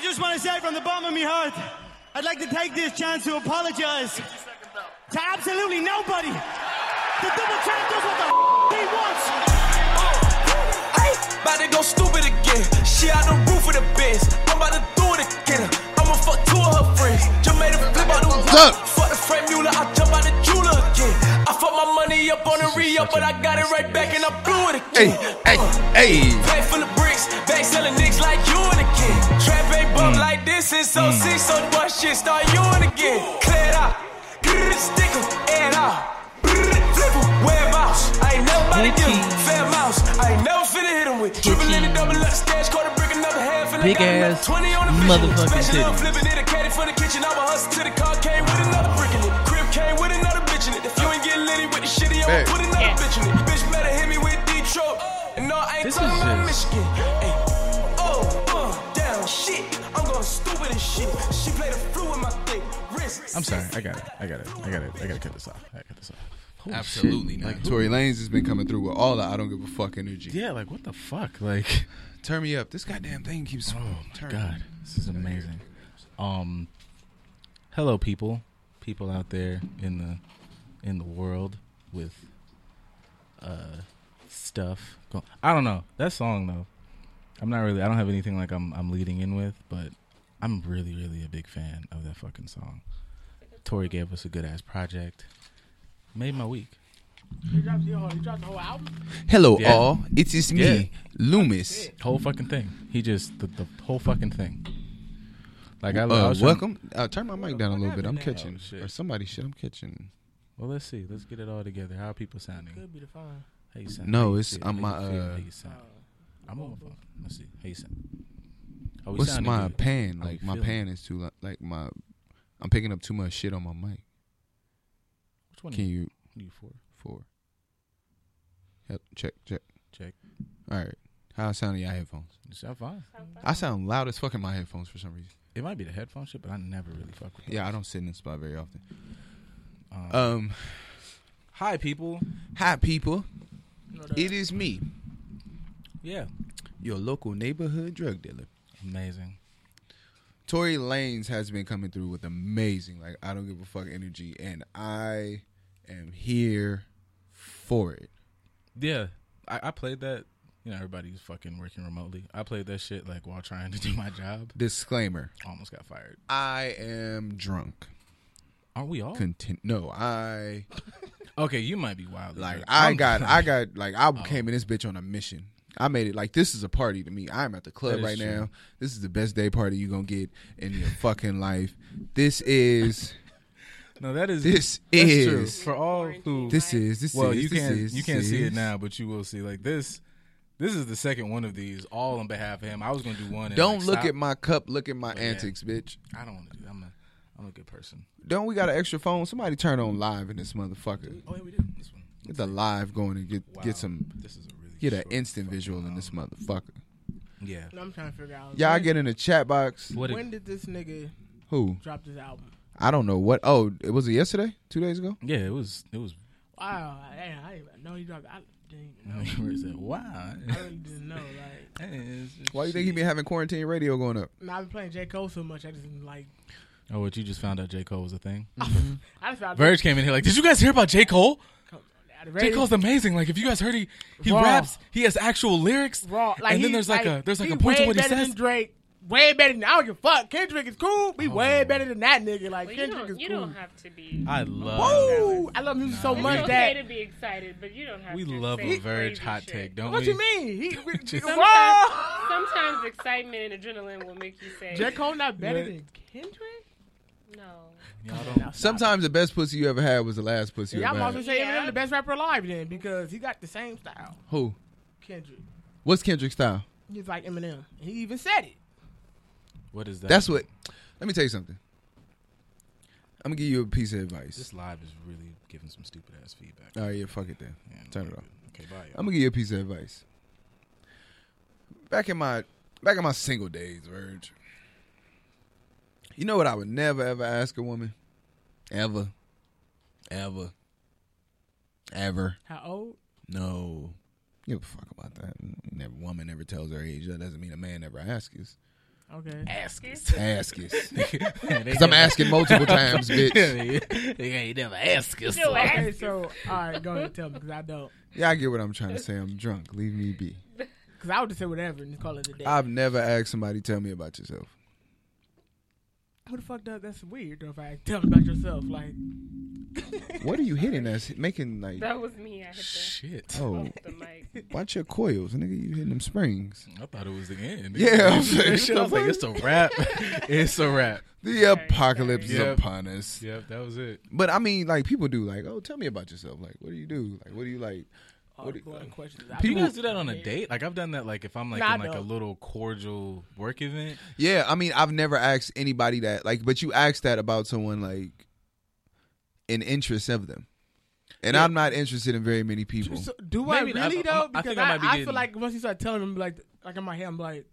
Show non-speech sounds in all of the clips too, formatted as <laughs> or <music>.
I just want to say from the bottom of my heart, I'd like to take this chance to apologize to absolutely nobody. The double champ does what the f- he wants. Ay, about to go stupid again. She out the roof of the Benz. I'm about to do it again. I'ma fuck two of her friends. Just made a flip out the What's up? Fuck the Franck Muller. I jump out the jeweler again. I fuck my money up on the re up, but I got it right back and I blew it again. hey, hey. Bag full of bricks, bag selling nicks like you and again. Trap ain't bump like this since so six, so boy shit start you and again. Clear it out, stick it out. I ain't never about to give 'em, fair mouse. I ain't never finna hit 'em with. Triple in the double up, stash, quarter brick, another half, and I Big got ass 20 on the motherfucking titties. flipping it, a caddy for the kitchen. I'ma hustle to the car, came with another brick in it. I ain't This talking is about just- Michigan. Hey. Oh, uh, down, shit. I'm going stupid as shit. She played a flu in my thing. Wrist. I'm sorry. I got it. I got it. I got it. I got to cut this off. I got to cut this off. Holy Absolutely shit. not. Like, Tory Lanez has been coming through with all the I don't give a fuck energy. yeah, like what the fuck? Like, <laughs> Turn me up. This goddamn thing keeps. oh my turning. god, this is amazing. Um, hello, people, people out there in the in the world with uh stuff. Go- I don't know that song though. I'm not really. I don't have anything like I'm I'm leading in with, but I'm really really a big fan of that fucking song. Tory gave us a good ass project. Made my week. He dropped, yo, he dropped the whole album. Hello, Yeah. all. It is me, Yeah. Loomis. Whole fucking thing. He just the, the whole fucking thing. Like I, I Uh, was trying- welcome. Uh, turn my mic down a little bit. I'm catching, Oh, shit. or somebody shit. I'm catching. Well, let's see. Let's get it all together. How are people sounding? Could be the fine. How you sound? No, How it's feel? on How my, uh, How you sound? I'm on my phone. Let's see. How you sound? Are we What's my good? pan? Like my feeling? pan is too li- like my. I'm picking up too much shit on my mic. Which one? Can you you, you for? four? Help, check check. Check. All right. How sound in your headphones? You sound fine. I sound loud as fuck in my headphones for some reason. It might be the headphone shit, but I never really fuck with. Yeah, I don't sit in this spot very often. Um, Um, hi, people. hi people. You know. It is me, Yeah. your local neighborhood drug dealer. Amazing. Tory Lanez has been coming through with amazing, like I don't give a fuck energy, and I am here for it. Yeah, I, I played that. You know, everybody's fucking working remotely. I played that shit like while trying to do my job. Disclaimer: Almost got fired. I am drunk. Aren't we all? Contin- no, I <laughs> okay, you might be wild. like I got <laughs> I got like I oh. came in this bitch on a mission. I made it like this is a party to me. I'm at the club right true. now. This is the best day party you gonna get in your fucking life. This is <laughs> No, that is This is- true. for all who. this is this well, is you this can't is, you can't see it is. now, but you will see. Like this, this is the second one of these, all on behalf of him. I was gonna do one. Don't like, look stop. at my cup. Look at my But yeah. antics, bitch. I don't want to do. that. I'm a I'm a good person. Don't we got an extra phone? Somebody turn on live in this motherfucker. Oh yeah, we did this one. Get the live going and get Wow. get some This is a really get an instant fucking, visual in this motherfucker. Yeah. No, I'm trying to figure out. Y'all when, get in the chat box. What? When did this nigga Who? drop this album? I don't know what. Oh, it was it yesterday? Two days ago? yeah, it was. It was. Wow, damn, I didn't even know he dropped. I didn't even <laughs> know. Where is it? Wow. I really didn't know. Like, <laughs> Why you think he been having quarantine radio going up? nah, I've been playing J Cole so much. I just didn't like. Oh, what you just found out? J Cole was a thing. <laughs> I just found Verge came in here like, did you guys hear about J Cole? J Cole's amazing. Like, if you guys heard he he Raw. raps, he has actual lyrics. raw. Like and then there's like, a there's like a point to what he better says. Than Drake, way better than I don't give a fuck. Kendrick is cool. He Oh. way better than that nigga. Like Well, you Kendrick don't, is you cool. You don't have to be. I love. Woo! I love music so it's much okay that. to be excited, but you don't have We to. love say a Verge crazy hot shit. take, don't What we? What you mean? He, <laughs> Just- Sometimes, sometimes excitement and adrenaline will make you say, J Cole not better Yeah. than Kendrick. "No." Y'all don't. Sometimes the best pussy you ever had was the last pussy you Yeah, ever I'm also had. saying Yeah. Eminem the best rapper alive then because he got the same style. Who? Kendrick. What's Kendrick's style? He's like Eminem. He even said it. What is that? That's what. Let me tell you something. I'm gonna give you a piece of advice. This live is really giving some stupid ass feedback. Oh yeah, fuck it then. Yeah, Turn it off. Okay, bye. y'all. I'm gonna give you a piece of advice. Back in my back in my single days, Verge. You know what I would never ever ask a woman? Ever. Ever. Ever. How old? No. Give a fuck about that. Never woman never tells her age. That doesn't mean a man never asks. Okay. Ask us. <laughs> Ask us. Because Because I'm asking multiple <laughs> times, bitch. they ain't never ask us. Still ask. Okay, so all right, go ahead and tell me because I don't. Yeah, I get what I'm trying to say. I'm drunk. Leave me be. <laughs> Because I would just say whatever and just call it a day. I've never asked somebody tell me about yourself. Who the fuck does? That's weird. Though, if I tell about yourself, like <laughs> What are you hitting? That's making like That was me. I hit the, Shit. oh, the mic. <laughs> watch your coils, nigga. You hitting them springs. I thought it was the end. Yeah, I'm saying, Shit, I was like, it's a wrap. <laughs> it's a wrap. The apocalypse is Yep. upon us. Yep, that was it. But I mean, like people do like, oh, tell me about yourself. Like, what do you do? Like, what do you like? All What do- questions. Do I you do. guys do that on a date? Like I've done that. Like if I'm like Nah, I in like a don't. little cordial work event. Yeah, I mean, I've never asked anybody that. Like, but you asked that about someone like in interest of them, and Yeah. I'm not interested in very many people. So, do Maybe- I really I- though? I'm- I Because think I, I might be I getting- feel like once you start telling them, like, like in my head, I'm like,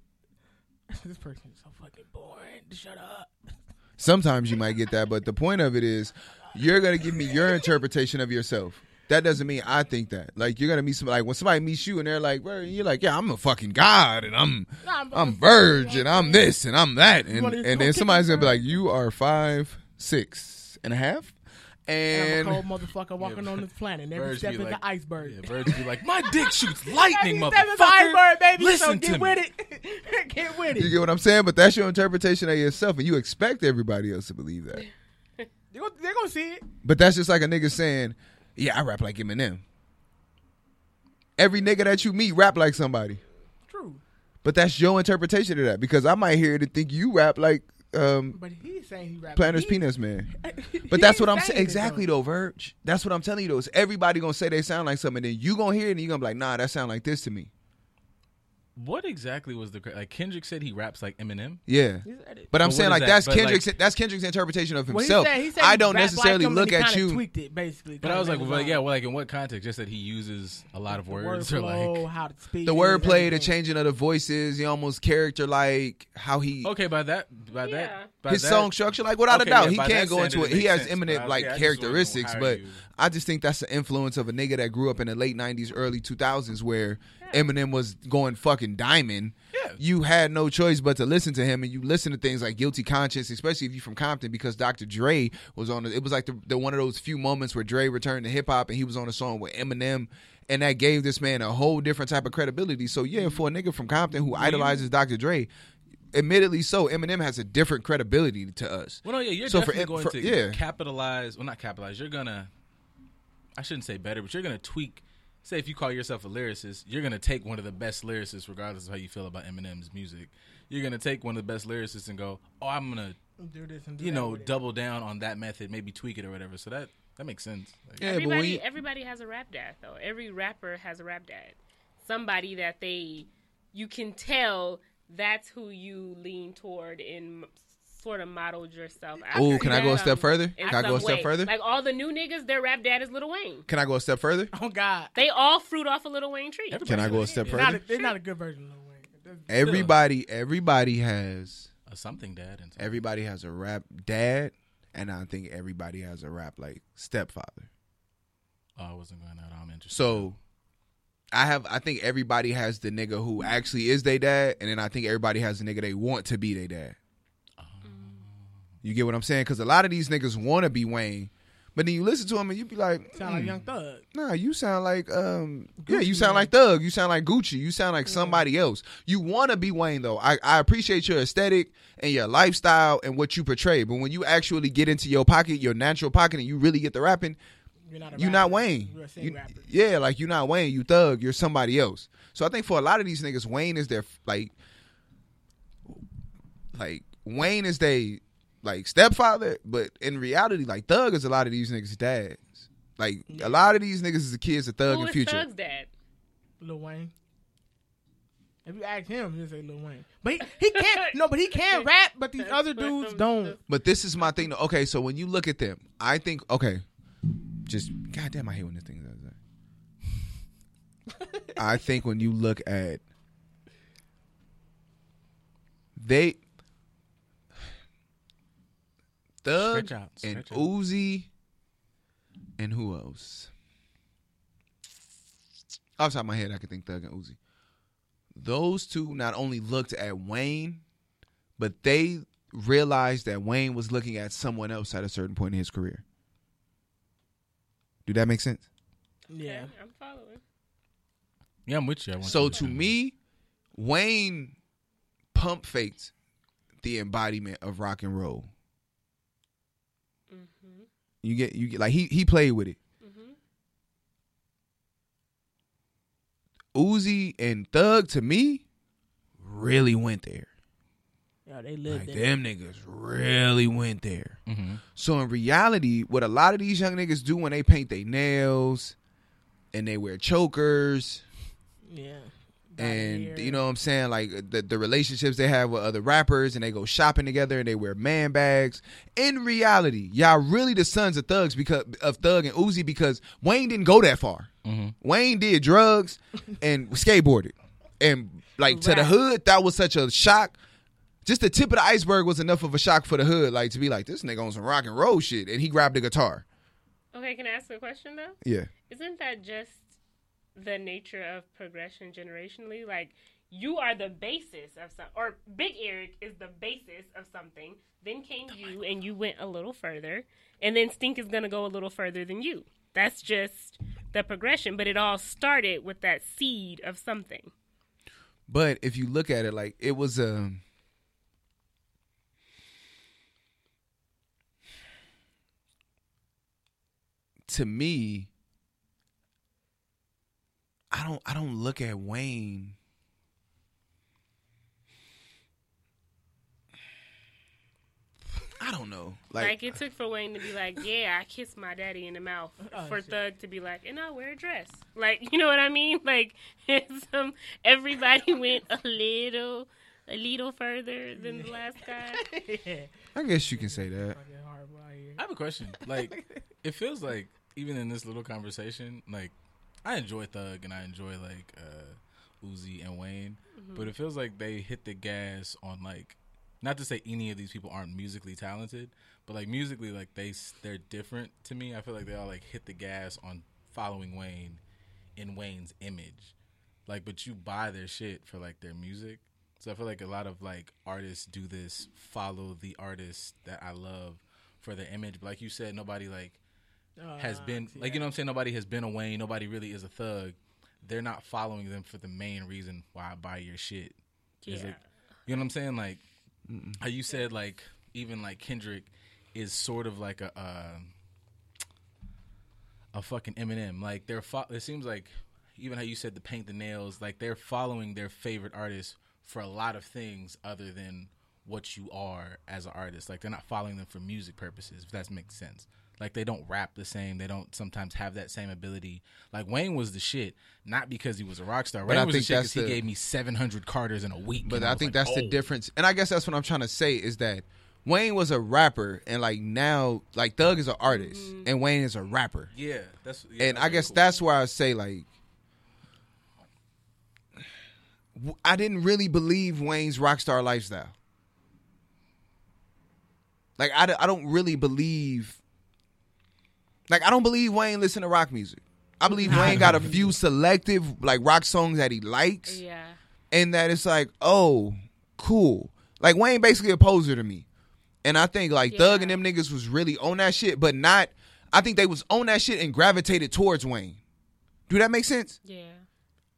<laughs> this person is so fucking boring. Shut up. Sometimes you might get that, but the point of it is, you're gonna give me your interpretation of yourself. That doesn't mean I think that. Like you're gonna meet somebody. Like when somebody meets you and they're like, "Bro," you're like, "Yeah, I'm a fucking god, and I'm Nah, I'm- I'm Verge, and I'm this, and I'm that," and and then somebody's gonna be like, "You are five, six and a half," And I'm a cold motherfucker walking on this planet. And every step is like- an iceberg. Yeah, birds be like, my dick <laughs> shoots lightning, Every motherfucker. iceberg, baby. Listen so to get me. with it. <laughs> get with it. you get what I'm saying. But that's your interpretation of yourself, and you expect everybody else to believe that. They're gonna, they're gonna see it. But that's just like a nigga saying, "Yeah, I rap like Eminem." Every nigga that you meet rap like somebody. True. But that's your interpretation of that because I might hear it and think you rap like um, But he's saying he rap. Planters <laughs> he, Peanuts Man. But that's what I'm saying. Exactly though. Verge. That's what I'm telling you though. Is everybody gonna say they sound like something, and then you gonna hear it and you're gonna be like, nah, that sound like this to me. What exactly was the like? Kendrick said he raps like Eminem. Yeah. He said it. But I'm But saying what like is that? that's But, Kendrick's like- that's Kendrick's interpretation of Well, he himself. said, he said I don't rap necessarily like him, look and he at kinda you. Tweaked it basically. But I was like, well, yeah, um, well, like in what context? Just that he uses a lot of The words, word or like how to speak, The wordplay, the changing of the voices, he almost character like how he okay, by that, by Yeah. that, by his that, song structure, like without Okay, a doubt, yeah, he by can't that go into it. it He makes has sense, Eminem but I- like yeah, I just wanted to know characteristics, how but you- I just think that's the influence of a nigga that grew up in the late '90s, early 2000s, where Eminem was going fucking diamond. Yeah. You had no choice but to listen to him, and you listen to things like Guilty Conscience, especially if you're from Compton, because Dr. Dre was on. The, it was like the, the one of those few moments where Dre returned to hip hop, and he was on a song with Eminem. And that gave this man a whole different type of credibility. So yeah, for a nigga from Compton who idolizes Dr. Dre, admittedly so, Eminem has a different credibility to us. Well, no, yeah, you're So for definitely em- going for- to yeah. capitalize. Well, not capitalize. You're gonna. I shouldn't say better, but you're gonna tweak. Say if you call yourself a lyricist, you're gonna take one of the best lyricists, regardless of how you feel about Eminem's music. You're gonna take one of the best lyricists and go, "Oh, I'm gonna, Do this and do you that know, with it. double down on that method, maybe tweak it or whatever." So that that makes sense. Like, Yeah, but Everybody, you, everybody has a rap dad though. Every rapper has a rap dad. Somebody that they, you can tell that's who you lean toward and sort of modeled yourself. after. oh, can I go a step further? Can I go a step way. further? Like all the new niggas, their rap dad is Lil Wayne. Can I go a step further? <laughs> Oh God. They all fruit off a Lil Wayne tree. Can I go a step They're not, further? a, they're not a good version of Lil Wayne. That's- Everybody, everybody has a something dad and something. everybody has a rap dad, and I think everybody has a rap like stepfather. Oh, I wasn't going out. I'm interested. So I have I think everybody has the nigga who actually is their dad, and then I think everybody has the nigga they want to be their dad. You get what I'm saying? Because a lot of these niggas want to be Wayne, but then you listen to him and you be like, Sound like "Hmm, Young Thug. Nah, you sound like um yeah, you sound Mane. like Thug. You sound like Gucci. You sound like somebody else. You want to be Wayne though. I, I appreciate your aesthetic and your lifestyle and what you portray, but when you actually get into your pocket, your natural pocket, and you really get the rapping, You're not a you're not Wayne. You're You- rapper. yeah, like you're not Wayne. You Thug. You're somebody else. So I think for a lot of these niggas, Wayne is their like, like Wayne is they like stepfather, but in reality, like Thug is a lot of these niggas' dads. Like a lot of these niggas is the kids of Thug Who and is Future. Thug's dad? Lil Wayne. If you ask him, he'll say Lil Wayne. But he, he can't. <laughs> no, but he can rap. But these other dudes don't. But this is my thing. though. Okay, so when you look at them, I think okay, just goddamn, I hate when this thing does that. <laughs> I think when you look at they Thug out, and out. Uzi and who else? Off the top of my head, I could think Thug and Uzi. Those two not only looked at Wayne, but they realized that Wayne was looking at someone else at a certain point in his career. Do that make sense? Yeah. Okay, I'm following. Yeah, I'm with you. I want So you to me, Wayne pump faked the embodiment of rock and roll. Mm-hmm. You get you get like he he played with it. Mm-hmm. Uzi and Thug to me really went there. Yeah, they lived Like it. them niggas really went there. hmm So in reality, what a lot of these young niggas do when they paint their nails and they wear chokers Yeah. And you know what I'm saying, like uh, the the relationships they have with other rappers and they go shopping together and they wear man bags. In reality, y'all really the sons of thugs because of Thug and Uzi because Wayne didn't go that far. Mm-hmm. Wayne did drugs and skateboarded. And like to the hood, that was such a shock. Just the tip of the iceberg was enough of a shock for the hood, like to be like, this nigga on some rock and roll shit. And he grabbed a guitar. Okay, can I ask a question though? Yeah. Isn't that just the nature of progression generationally? Like you are the basis of some, or Big Eric is the basis of something. Then came you, and you went a little further, and then Stink is gonna go a little further than you. That's just the progression, but it all started with that seed of something. But if you look at it, like it was a. To me, I don't. I don't look at Wayne. I don't know. Like, Like, it took for Wayne to be like, "Yeah, I kissed my daddy in the mouth," <laughs> Oh, for shit. Thug to be like, "And I wear a dress." Like, <laughs> you know what I mean? Like, <laughs> some everybody went a little, a little further than the last guy. yeah. I guess you can say that. Fucking horrible out here. I have a question. Like, it feels like even in this little conversation, like I enjoy Thug and I enjoy like uh Uzi and Wayne, but it feels like they hit the gas on like not to say any of these people aren't musically talented, but like musically, like they they're different to me. I feel like they all like hit the gas on following Wayne in Wayne's image, like but you buy their shit for like their music. So I feel like a lot of like artists do this, follow the artist that I love for their image. But like you said, nobody like has Uh, been see like you know what I'm saying. Nobody has been a Wayne. Nobody really is a thug. They're not following them for the main reason why I buy your shit. Yeah. like, you know what I'm saying? Like how you said, like even like Kendrick is sort of like a uh, a fucking Eminem. Like they're fo- it seems like even how you said the paint the nails. Like they're following their favorite artist for a lot of things other than what you are as an artist. Like they're not following them for music purposes. If that makes sense. Like they don't rap the same. They don't sometimes have that same ability. Like Wayne was the shit, not because he was a rock star. But Wayne I was the think shit that's because he gave me 700 Carters in a week. But and I think like, that's the oh. difference. And I guess that's what I'm trying to say is that Wayne was a rapper and like now like Thug is an artist mm-hmm. and Wayne is a rapper. Yeah, that's. Yeah, and that's I guess cool. that's why I say like I didn't really believe Wayne's rock star lifestyle. Like I, I don't really believe like I don't believe Wayne listen to rock music. I believe Wayne got a few <laughs> selective like rock songs that he likes Yeah. and that it's like, oh, cool. Like Wayne basically a poser to me. And I think like Thug and them niggas was really on that shit, but not I think they was on that shit and gravitated towards Wayne. Do that make sense? Yeah.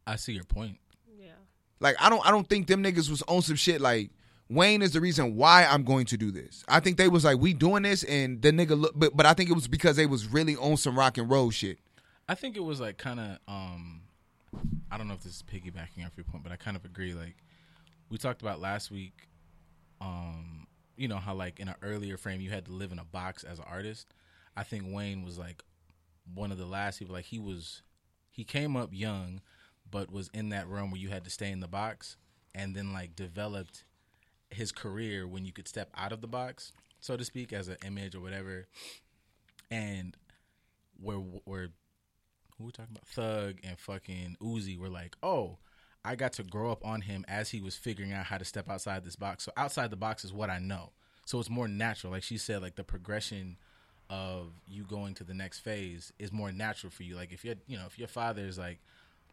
I see your point. Yeah. Like I don't I don't think them niggas was on some shit like Wayne is the reason why I'm going to do this. I think they was like we doing this and the nigga look but but I think it was because they was really on some rock and roll shit. I think it was like kind of. um I don't know if this is piggybacking off your point, but I kind of agree. Like we talked about last week. Um, you know how like in an earlier frame you had to live in a box as an artist. I think Wayne was like one of the last people. Like he was, he came up young, but was in that realm where you had to stay in the box, and then like developed his career when you could step out of the box, so to speak, as an image or whatever. And where where who we talking about? Thug and fucking Uzi were like, oh, I got to grow up on him as he was figuring out how to step outside this box. So outside the box is what I know. So it's more natural. Like she said, like the progression of you going to the next phase is more natural for you. Like if your you know if your father is like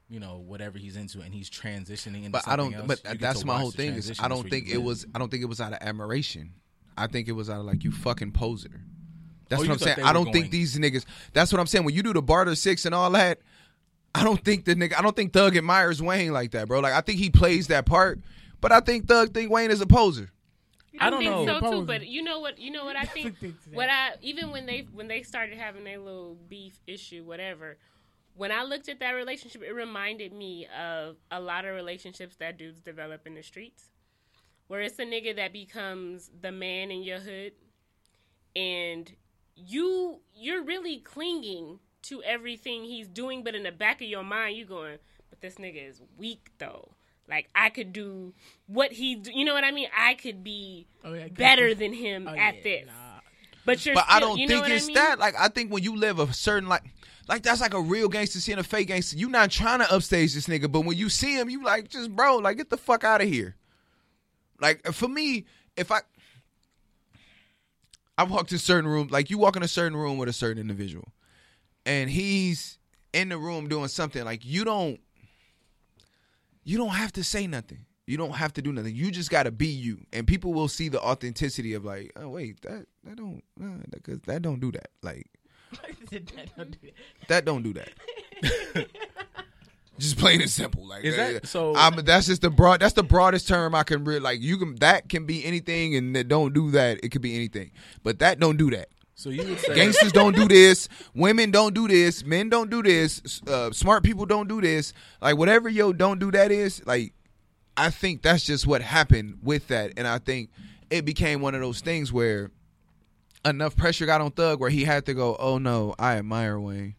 you know whatever he's into, and he's transitioning into But I don't. else, But that's my whole thing. Is. I don't think it was. I don't think it was out of admiration. I think it was out of like you fucking poser. That's Oh, what I'm saying. I don't think these niggas. That's what I'm saying. When you do the barter six and all that, I don't think the nigga. I don't think Thug admires Wayne like that, bro. Like I think he plays that part, but I think Thug think Wayne is a poser. I don't think know. so too, but you know what? You know what I <laughs> think. Think what I even when they when they started having their little beef issue, whatever. When I looked at that relationship, it reminded me of a lot of relationships that dudes develop in the streets, where it's a nigga that becomes the man in your hood, and you you're really clinging to everything he's doing, but in the back of your mind, you going, but this nigga is weak though. Like I could do what he, do, you know what I mean? I could be Oh, yeah, better than him Oh, at yeah, this. nah. But you're, But still, I don't you know think it's I mean? that. Like I think when you live a certain like. Like that's like a real gangster seeing a fake gangster. You not trying to upstage this nigga, but when you see him, you like just bro, like get the fuck out of here. Like for me, if I I walked in a certain room, like you walk in a certain room with a certain individual, and he's in the room doing something, like you don't you don't have to say nothing. You don't have to do nothing. You just gotta be you, and people will see the authenticity of like, oh wait, that that don't, uh, that don't do that. Like <laughs> that don't do that. <laughs> just plain and simple. Like Is that- so- I'm, that's just the broad. That's the broadest term I can really like. You can that can be anything, and that don't do that. It could be anything, but that don't do that. So you would say <laughs> Gangsters don't do this. Women don't do this. Men don't do this. Uh, smart people don't do this. Like whatever yo don't do that is like. I think that's just what happened with that, and I think it became one of those things where enough pressure got on Thug where he had to go. Oh no, I admire Wayne.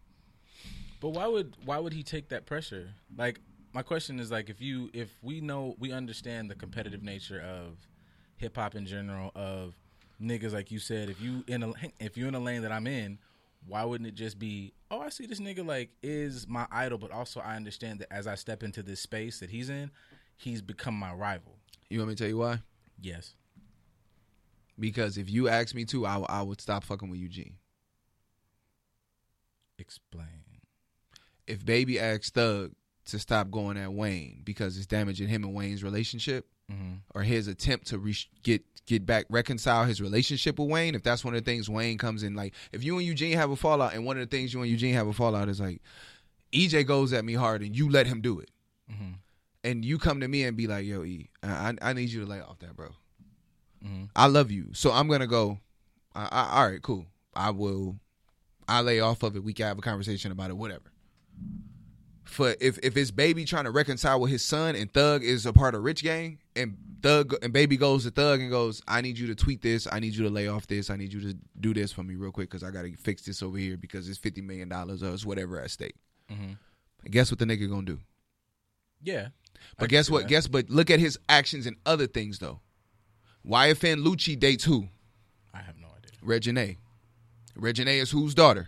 But why would why would he take that pressure? Like my question is like if you if we know we understand the competitive nature of hip hop in general of niggas like you said if you in a if you're in a lane that I'm in why wouldn't it just be oh I see this nigga like is my idol but also I understand that as I step into this space that he's in he's become my rival. You want me to tell you why? Yes. Because if you ask me to, I, I would stop fucking with Eugene. Explain. If Baby asked Thug to stop going at Wayne because it's damaging him and Wayne's relationship, mm-hmm. or his attempt to re- get get back reconcile his relationship with Wayne, if that's one of the things Wayne comes in like, if you and Eugene have a fallout, and one of the things you and Eugene have a fallout is like, EJ goes at me hard, and you let him do it, mm-hmm. and you come to me and be like, Yo, E, I, I I need you to lay off that, bro. Mm-hmm. I love you, so I'm gonna go. I, I, all right, cool. I will. I lay off of it. We can have a conversation about it. Whatever. For if if it's baby trying to reconcile with his son and Thug is a part of Rich Gang and Thug and baby goes to Thug and goes, I need you to tweet this. I need you to lay off this. I need you to do this for me real quick because I got to fix this over here because it's fifty million dollars or it's whatever at stake. Mm-hmm. And guess what the nigga gonna do? Yeah. But I guess what? that. Guess but look at his actions and other things though. YFN Lucci dates who? I have no idea. Reginae. Reginae is whose daughter?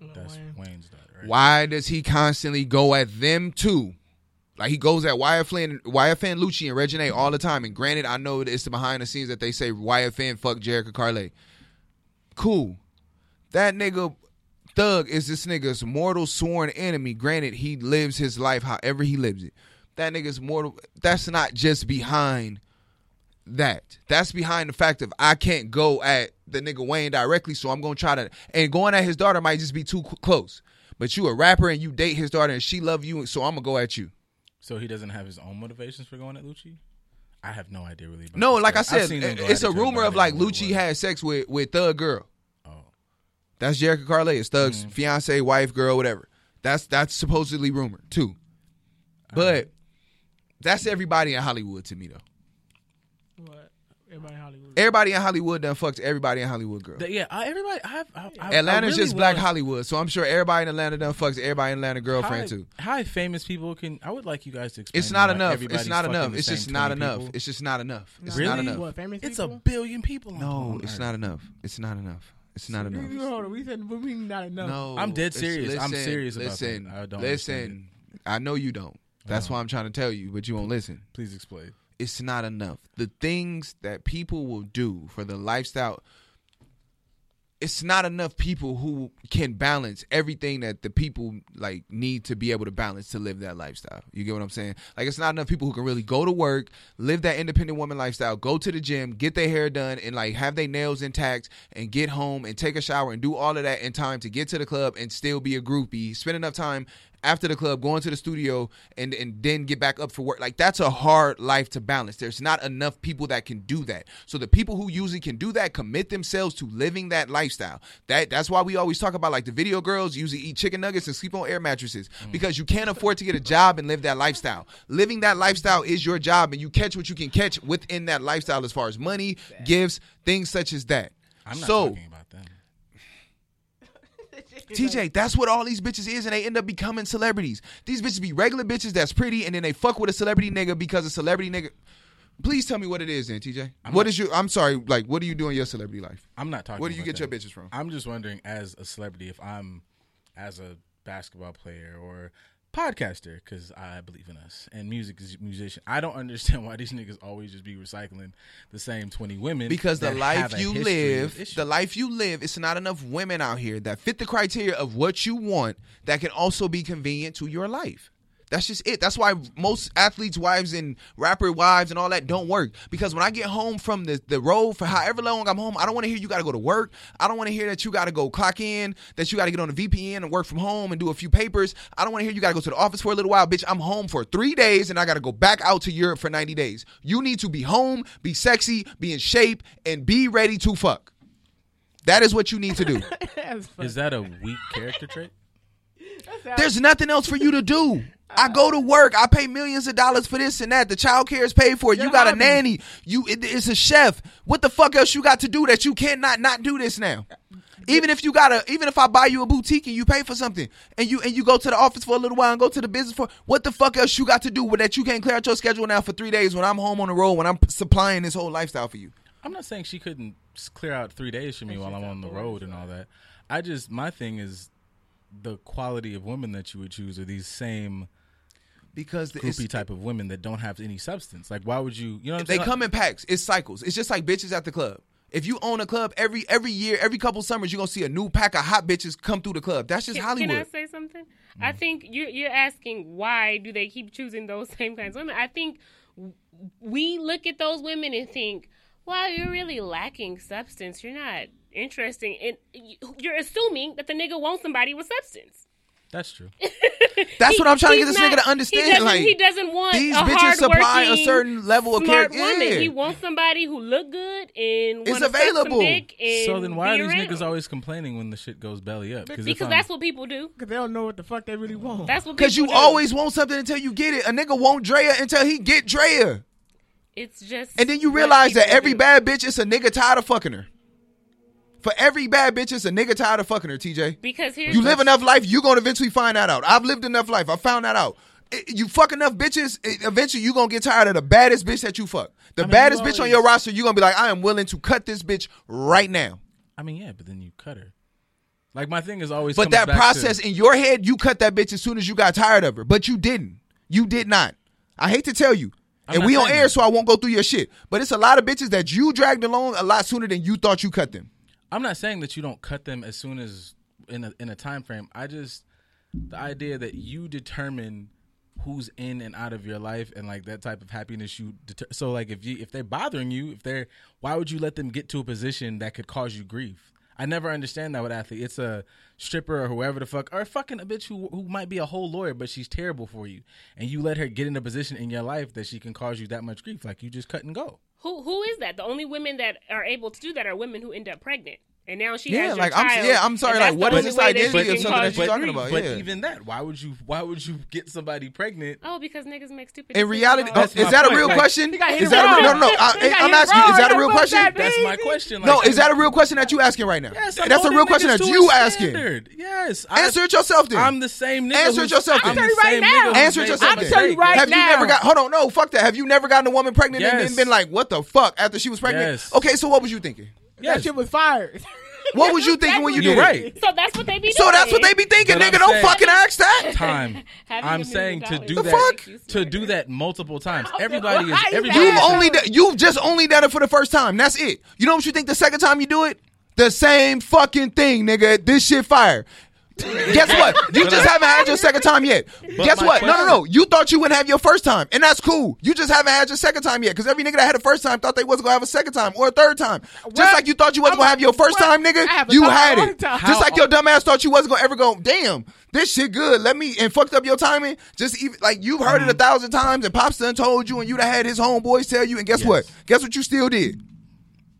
That's Wayne's daughter, right? Why does he constantly go at them too? Like he goes at YFN, YFN Lucci and Reginae all the time. And granted, I know it's the behind the scenes that they say YFN fuck Jerrika Karlae. Cool. That nigga Thug is this nigga's mortal sworn enemy. Granted, he lives his life however he lives it. That nigga's mortal. That's not just behind that. That's behind the fact of I can't go at the nigga Wayne directly, so I'm gonna try to. And going at his daughter might just be too close. But you a rapper and you date his daughter and she love you, so I'm gonna go at you. So he doesn't have his own motivations for going at Lucci? I have no idea really. About No, like I said, seen them go it's a rumor of like Lucci had sex with with Thug girl. Oh. That's Jerrika Karlae. It's Thug's mm-hmm. fiance, wife, girl, whatever. That's that's supposedly rumored too. But that's everybody in Hollywood to me though. What? Everybody in Hollywood. Everybody in Hollywood done fucked everybody in Hollywood girl. Th- Yeah, I, everybody. I've, I, I, Atlanta's I really just black want- Hollywood, so I'm sure everybody in Atlanta done fucks everybody in Atlanta girlfriend How, too. how famous people can? I would like you guys to explain. It's not enough. It's not enough. It's just not enough. people. It's just not enough. It's Really? not enough. What, famous It's a billion people. No, on it's Earth. not enough. It's not enough. It's not enough. Hold on, we said we mean not enough. No, I'm dead it's- serious. I'm serious about listen, that. I don't listen. understand I know you don't. That's oh. why I'm trying to tell you, but you won't listen. Please explain. It's not enough. The things that people will do for the lifestyle. it's not enough people who can balance everything that the people like need to be able to balance to live that lifestyle. You get what I'm saying? Like it's not enough people who can really go to work, live that independent woman lifestyle, go to the gym, get their hair done, and like have their nails intact, and get home and take a shower and do all of that in time to get to the club and still be a groupie. Spend enough time after the club, going to the studio, and and then get back up for work. Like that's a hard life to balance. There's not enough people that can do that. So the people who usually can do that commit themselves to living that lifestyle. That that's why we always talk about like the video girls usually eat chicken nuggets and sleep on air mattresses mm. because you can't afford to get a job and live that lifestyle. Living that lifestyle is your job, and you catch what you can catch within that lifestyle as far as money, gifts, things such as that. I'm not so, talking TJ, that's what all these bitches is, and they end up becoming celebrities. These bitches be regular bitches that's pretty, and then they fuck with a celebrity nigga because a celebrity nigga. Please tell me what it is, then, TJ. I'm what not- is your? I'm sorry. Like, what do you do in your celebrity life? I'm not talking. Where do you get your bitches from? I'm just wondering, as a celebrity, if I'm as a basketball player or podcaster, because I believe in us and music is musician. I don't <laughs> understand why these niggas always just be recycling the same twenty women. Because the life you live, the life you live, it's not enough women out here that fit the criteria of what you want that can also be convenient to your life. That's just it. That's why most athletes' wives and rapper wives and all that don't work. Because when I get home from the, the road for however long I'm home, I don't want to hear you got to go to work. I don't want to hear that you got to go clock in, that you got to get on a VPN and work from home and do a few papers. I don't want to hear you got to go to the office for a little while. Bitch, I'm home for three days and I got to go back out to Europe for 90 days. You need to be home, be sexy, be in shape, and be ready to fuck. That is what you need to do. <laughs> Is that a weak character trait? There's nothing else for you to do. I go to work. I pay millions of dollars for this and that. The child care is paid for. You Your got a nanny. You it- it's a chef. What the fuck else you got to do that you cannot not do this now? Even if you got a, even if I buy you a boutique and you pay for something and you and you go to the office for a little while and go to the business for what the fuck else you got to do with that you can't clear out your schedule now for three days when I'm home on the road when I'm supplying this whole lifestyle for you. I'm not saying she couldn't clear out three days for me while I'm on the road and all that. I just my thing is the quality of women that you would choose are these same Because the, it's- groupie type of women that don't have any substance. Like, why would you? You know, what I'm they saying? come in packs. It's cycles. It's just like bitches at the club. If you own a club every every year, every couple summers, you're gonna see a new pack of hot bitches come through the club. That's just Can, Hollywood. can I say something? I mm. think you're you're asking why do they keep choosing those <laughs> same kinds of women? I think we look at those women and think, "Wow, you're really lacking substance. You're not interesting." And you're assuming that the nigga wants somebody with substance. That's true. <laughs> That's He- what I'm trying to get he's this nigga to understand. He doesn't, like he doesn't want these a bitches supply a certain level of smart character. woman. Yeah. He wants somebody who look good and is wanna some available. dick and so then, why are these around. niggas always complaining when the shit goes belly up? Because I'm- that's what people do. Because they don't know what the fuck they really want. That's what Because you do. always want something until you get it. A nigga won't Drea until he get Drea. It's just And then you realize that every do. bad bitch is a nigga tired of fucking her. For every bad bitch, it's a nigga tired of fucking her, TJ. because here's You live the- enough life, you gonna eventually find that out. I've lived enough life. I found that out. I- You fuck enough bitches, i- eventually you gonna get tired of the baddest bitch that you fuck. The I mean, baddest you bitch on your roster, you gonna be like, I am willing to cut this bitch right now. I mean, yeah, but then you cut her. Like my thing is always. But comes that back process To, in your head, you cut that bitch as soon as you got tired of her. But you didn't. You did not. I hate to tell you. I'm and not we on saying air, that. so I won't go through your shit. But it's a lot of bitches that you dragged along a lot sooner than you thought you cut them. I'm not saying that you don't cut them as soon as in a in a time frame. I just the idea that you determine who's in and out of your life and like that type of happiness you deter- so like if you if they're bothering you if they're why would you let them get to a position that could cause you grief? I never understand that with athlete it's a stripper or whoever the fuck or fucking a bitch who, who might be a whole lawyer but she's terrible for you. And you let her get in a position in your life that she can cause you that much grief. Like you just cut and go Who who is that? The only women that are able to do that are women who end up pregnant, and now she Yeah, has your like, I'm- child, yeah, I'm sorry, like, that's what the is only this way identity she of something that you're talking about? but yeah. even that why would you why would you get somebody pregnant Oh, because niggas make stupid. In reality, oh, is my that a real like- question? He got hit Is that a, wrong. no, no, no. I, I'm asking you. Is that a real question? that that's my question like, No, is that a real question that you asking right now? Yes, I'm That's a real question that you asking. Yes. I- Answer it yourself then. I'm the same nigga. Answer it yourself I'm then. the you same right nigga now. Answer it yourself. I'll then. tell you right Have you never got? Hold on, no, fuck that. Have you never gotten a woman pregnant and then been like, "What the fuck?" After she was pregnant. Okay, so what was you thinking? That shit was fired. What was you thinking when you You're did right. it? So that's what they be. So doing. that's what they be thinking, But nigga. I'm Don't saying- fucking ask that. <laughs> Time. <laughs> I'm saying to dollars do The that fuck? to do that multiple times. Everybody is you everybody. You've Yeah. only d- you've just only done it for the first time. That's it. You know what you think the second time you do it? The same fucking thing, nigga. This shit fire. Guess what? You just haven't had your second time yet. Guess my what? No, no, no. You thought you wouldn't have your first time, and that's cool. You just haven't had your second time yet. Because every nigga that had a first time thought they wasn't gonna have a second time or a third time. Just like you thought you wasn't gonna have your first well, time, nigga. Have You had it. Just like your dumb ass thought you wasn't gonna ever go. Damn, this shit good. Let me and fucked up your timing. Just even like you've heard it a thousand times, and Pops done told you, and you done had his homeboys tell you, and guess Yes. what? Guess what you still did.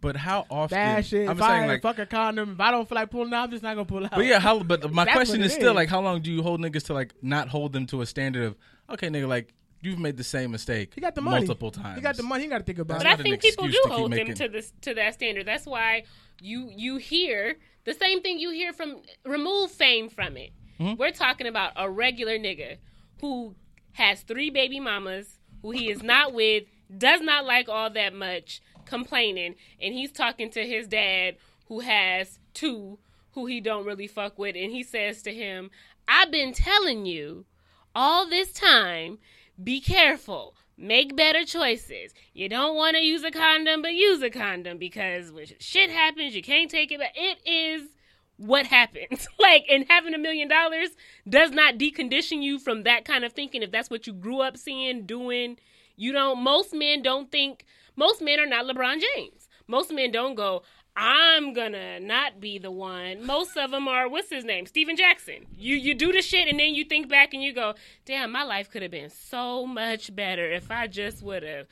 But how often? Bad shit. I'm if I saying ain't like. fuck a condom, if I don't feel like pulling out, I'm just not gonna pull out. But yeah, how? But my That's question is, it still like, how long do you hold niggas to like not hold them to a standard of okay, nigga, like you've made the same mistake. he got the money multiple times. He got the money. He got to think about But it. But I think people do to keep hold them to this to that standard. That's why you you hear the same thing you hear from remove fame from it. Mm-hmm. We're talking about a regular nigga who has three baby mamas who he is not with, does not like all that much, complaining, and he's talking to his dad who has two who he don't really fuck with, and he says to him, "I've been telling you all this time, be careful. Make better choices. You don't want to use a condom, but use a condom because when shit happens, you can't take it back. It is what happens. <laughs> like, and having a million dollars does not decondition you from that kind of thinking. If that's what you grew up seeing, doing, you don't, most men don't think, most men are not LeBron James. Most men don't go, I'm gonna not be the one. Most of them are what's his name, Steven Jackson. You you do the shit and then you think back and you go, damn, my life could have been so much better if I just would have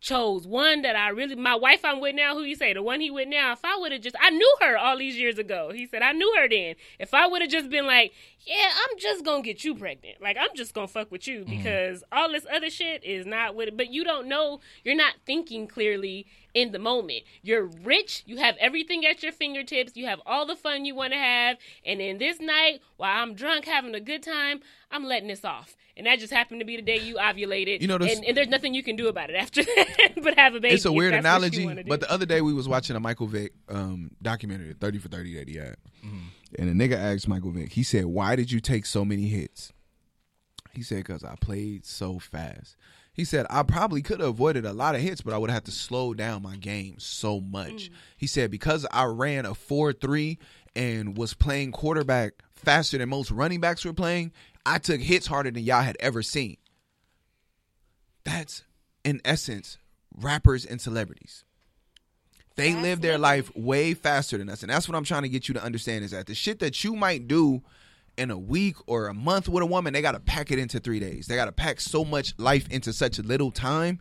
chose one that I really. My wife I'm with now, who you say the one he with now. If I would have just, I knew her all these years ago. He said I knew her then. If I would have just been like, yeah, I'm just gonna get you pregnant. Like I'm just gonna fuck with you mm-hmm. because all this other shit is not with it. But you don't know. You're not thinking clearly in the moment. You're rich. You have everything at your fingertips. You have all the fun you want to have. And then this night, while I'm drunk having a good time, I'm letting this off. And that just happened to be the day you ovulated. You know, this- and, and there's nothing you can do about it after <laughs> that, but have a baby. It's a weird that's what you analogy, but the other day we was watching a Michael Vick um, documentary, 30 for 30 that he had. And a nigga asked Michael Vick, he said, why did you take so many hits? He said, because I played so fast. He said, I probably could have avoided a lot of hits, but I would have to slow down my game so much. Mm. He said, because I ran a 4 3 and was playing quarterback faster than most running backs were playing, I took hits harder than y'all had ever seen. That's, in essence, rappers and celebrities. They live their life way faster than us. And that's what I'm trying to get you to understand is that the shit that you might do in a week or a month with a woman, they got to pack it into three days. They got to pack so much life into such a little time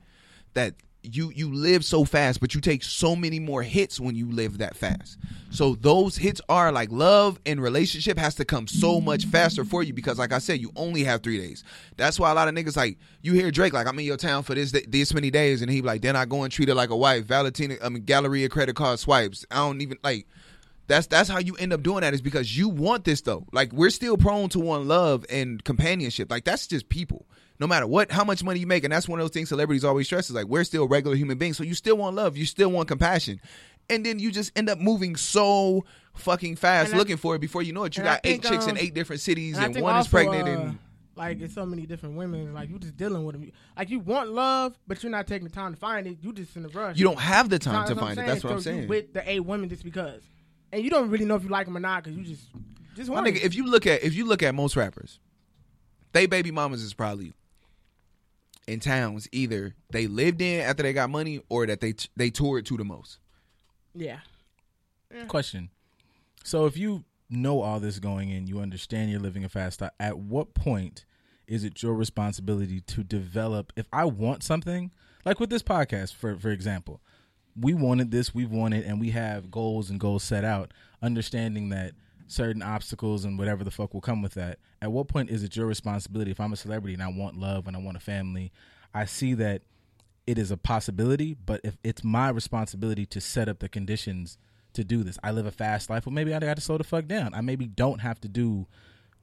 that you you live so fast, but you take so many more hits when you live that fast. So those hits are like love and relationship has to come so much faster for you because, like I said, you only have three days. That's why a lot of niggas like you hear Drake like I'm in your town for this this many days, and he like then I go and treat her like a wife. Valentina, I mean Galleria credit card swipes. I don't even like. That's that's how you end up doing that is because you want this though. Like we're still prone to want love and companionship. Like that's just people. No matter what, how much money you make, and that's one of those things celebrities always stress is like we're still regular human beings. So you still want love, you still want compassion, and then you just end up moving so fucking fast And I- looking for it. Before you know it, you I got eight think, chicks in um, eight different cities, And and, one is pregnant. uh, and like it's so many different women. Like you just dealing with them. Like you want love, but you're not taking the time to find it. You just in a rush. you don't have the time to find I'm it. That's what I'm So you saying. with the eight women just because, and you don't really know if you like them or not because you just just My want. nigga, if you look at if you look at most rappers, they baby mamas is probably in towns either they lived in after they got money or that they they toured to the most. yeah, Question. So if you know all this going in, you understand you're living a fast life. At what point is it your responsibility to develop? If I want something, like with this podcast, for for example, we wanted this, we want it, and we have goals and goals set out, understanding that certain obstacles and whatever the fuck will come with that. At what point is it your responsibility? If I'm a celebrity and I want love and I want a family, I see that it is a possibility, but if it's my responsibility to set up the conditions to do this, I live a fast life. Well, maybe I got to slow the fuck down. I maybe don't have to do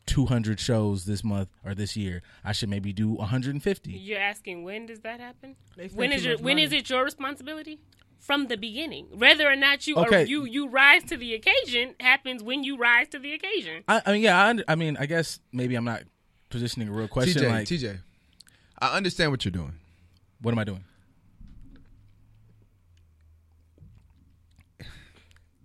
200 shows this month or this year. I should maybe do 150. You're asking when does that happen? They spend When too is your much money. is it your responsibility? From the beginning, whether or not you Okay. or you you rise to the occasion happens when you rise to the occasion. I, I mean, yeah, I, under, I mean, I guess maybe I'm not positioning a real question. TJ, like, TJ, I understand what you're doing. what am I doing?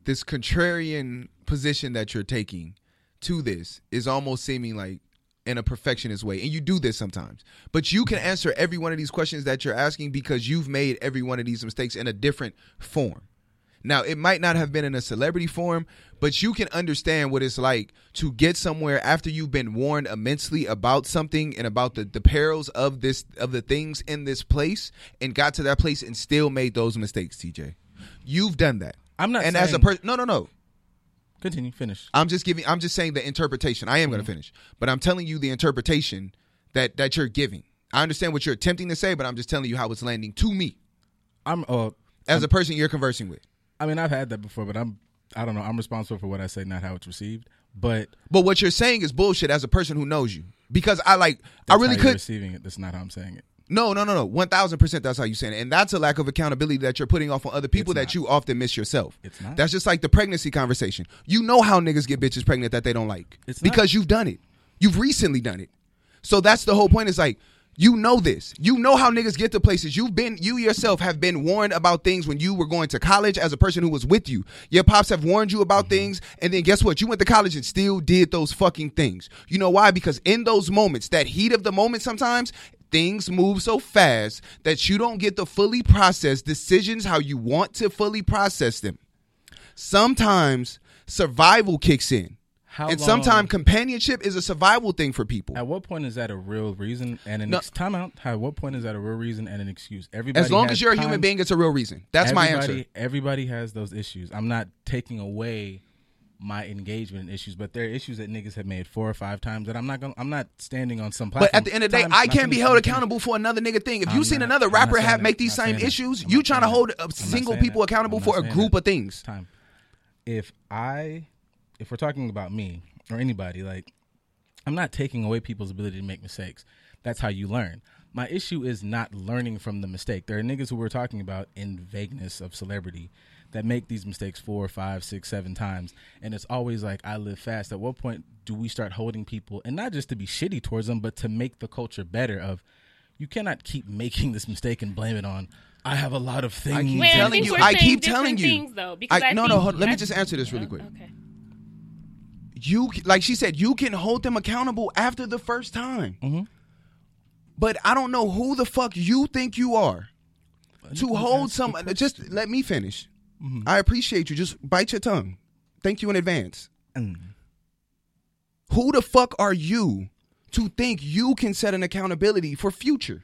this contrarian position that you're taking to this is almost seeming like in a perfectionist way. And you do this sometimes. But you can answer every one of these questions that you're asking because you've made every one of these mistakes in a different form. Now, it might not have been in a celebrity form, but you can understand what it's like to get somewhere after you've been warned immensely about something and about the, the perils of this of the things in this place and got to that place and still made those mistakes, TJ. You've done that. I'm not And as a person no no no. Continue. Finish. I'm just giving I'm just saying the interpretation. I am going to finish. But I'm telling you the interpretation that that you're giving. I understand what you're attempting to say, but I'm just telling you how it's landing to me I'm. Uh, as a person you're conversing with. I mean, I've had that before, but I'm. I don't know. I'm responsible for what I say, not how it's received. But But what you're saying is bullshit as a person who knows you. Because I like I really could receiving it. That's not how I'm saying it. No, no, no, no. One thousand percent. That's how you saying it, and that's a lack of accountability that you're putting off on other people It's that not. you often miss yourself. It's not. That's just like the pregnancy conversation. You know how niggas get bitches pregnant that they don't like It's not. because you've done it. You've recently done it. So that's the whole point. Is like you know this. You know how niggas get to places. You've been. You yourself have been warned about things when you were going to college as a person who was with you. Your pops have warned you about mm-hmm. things, and then guess what? You went to college and still did those fucking things. You know why? Because in those moments, that heat of the moment, sometimes things move so fast that you don't get to fully process decisions how you want to fully process them. Sometimes survival kicks in. How and long- sometimes companionship is a survival thing for people. At what point is that a real reason and an No. ex- time out? At what point is that a real reason and an excuse? Everybody As long as you're a human being, it's a real reason. That's my answer. Everybody has those issues. I'm not taking away my engagement issues, but there are issues that niggas have made four or five times that I'm not going. I'm not standing on some platform. But at the end of the day, I can't be held accountable for another nigga thing. If I'm you seen not- another rapper have make these same issues, you trying to hold that. I'm not single people that. accountable for a group that. of things. Time. If I, if we're talking about me or anybody, like I'm not taking away people's ability to make mistakes. That's how you learn. My issue is not learning from the mistake. There are niggas who we're talking about in vagueness of celebrity that make these mistakes four, five, six, seven times, and it's always like I live fast. At what point do we start holding people, and not just to be shitty towards them, but to make the culture better? Of you cannot keep making this mistake and blame it on. I have a lot of things. I keep Wait, telling think you- I keep telling you. things, though, because I- I no, think, no, hold- let me just answer this really quick. Okay. you like she said you can hold them accountable after the first time Mm-hmm. but i don't know who the fuck you think you are to hold some just let me finish Mm-hmm. i appreciate you. Just bite your tongue. Thank you in advance. Mm. who the fuck are you to think you can set an accountability for future?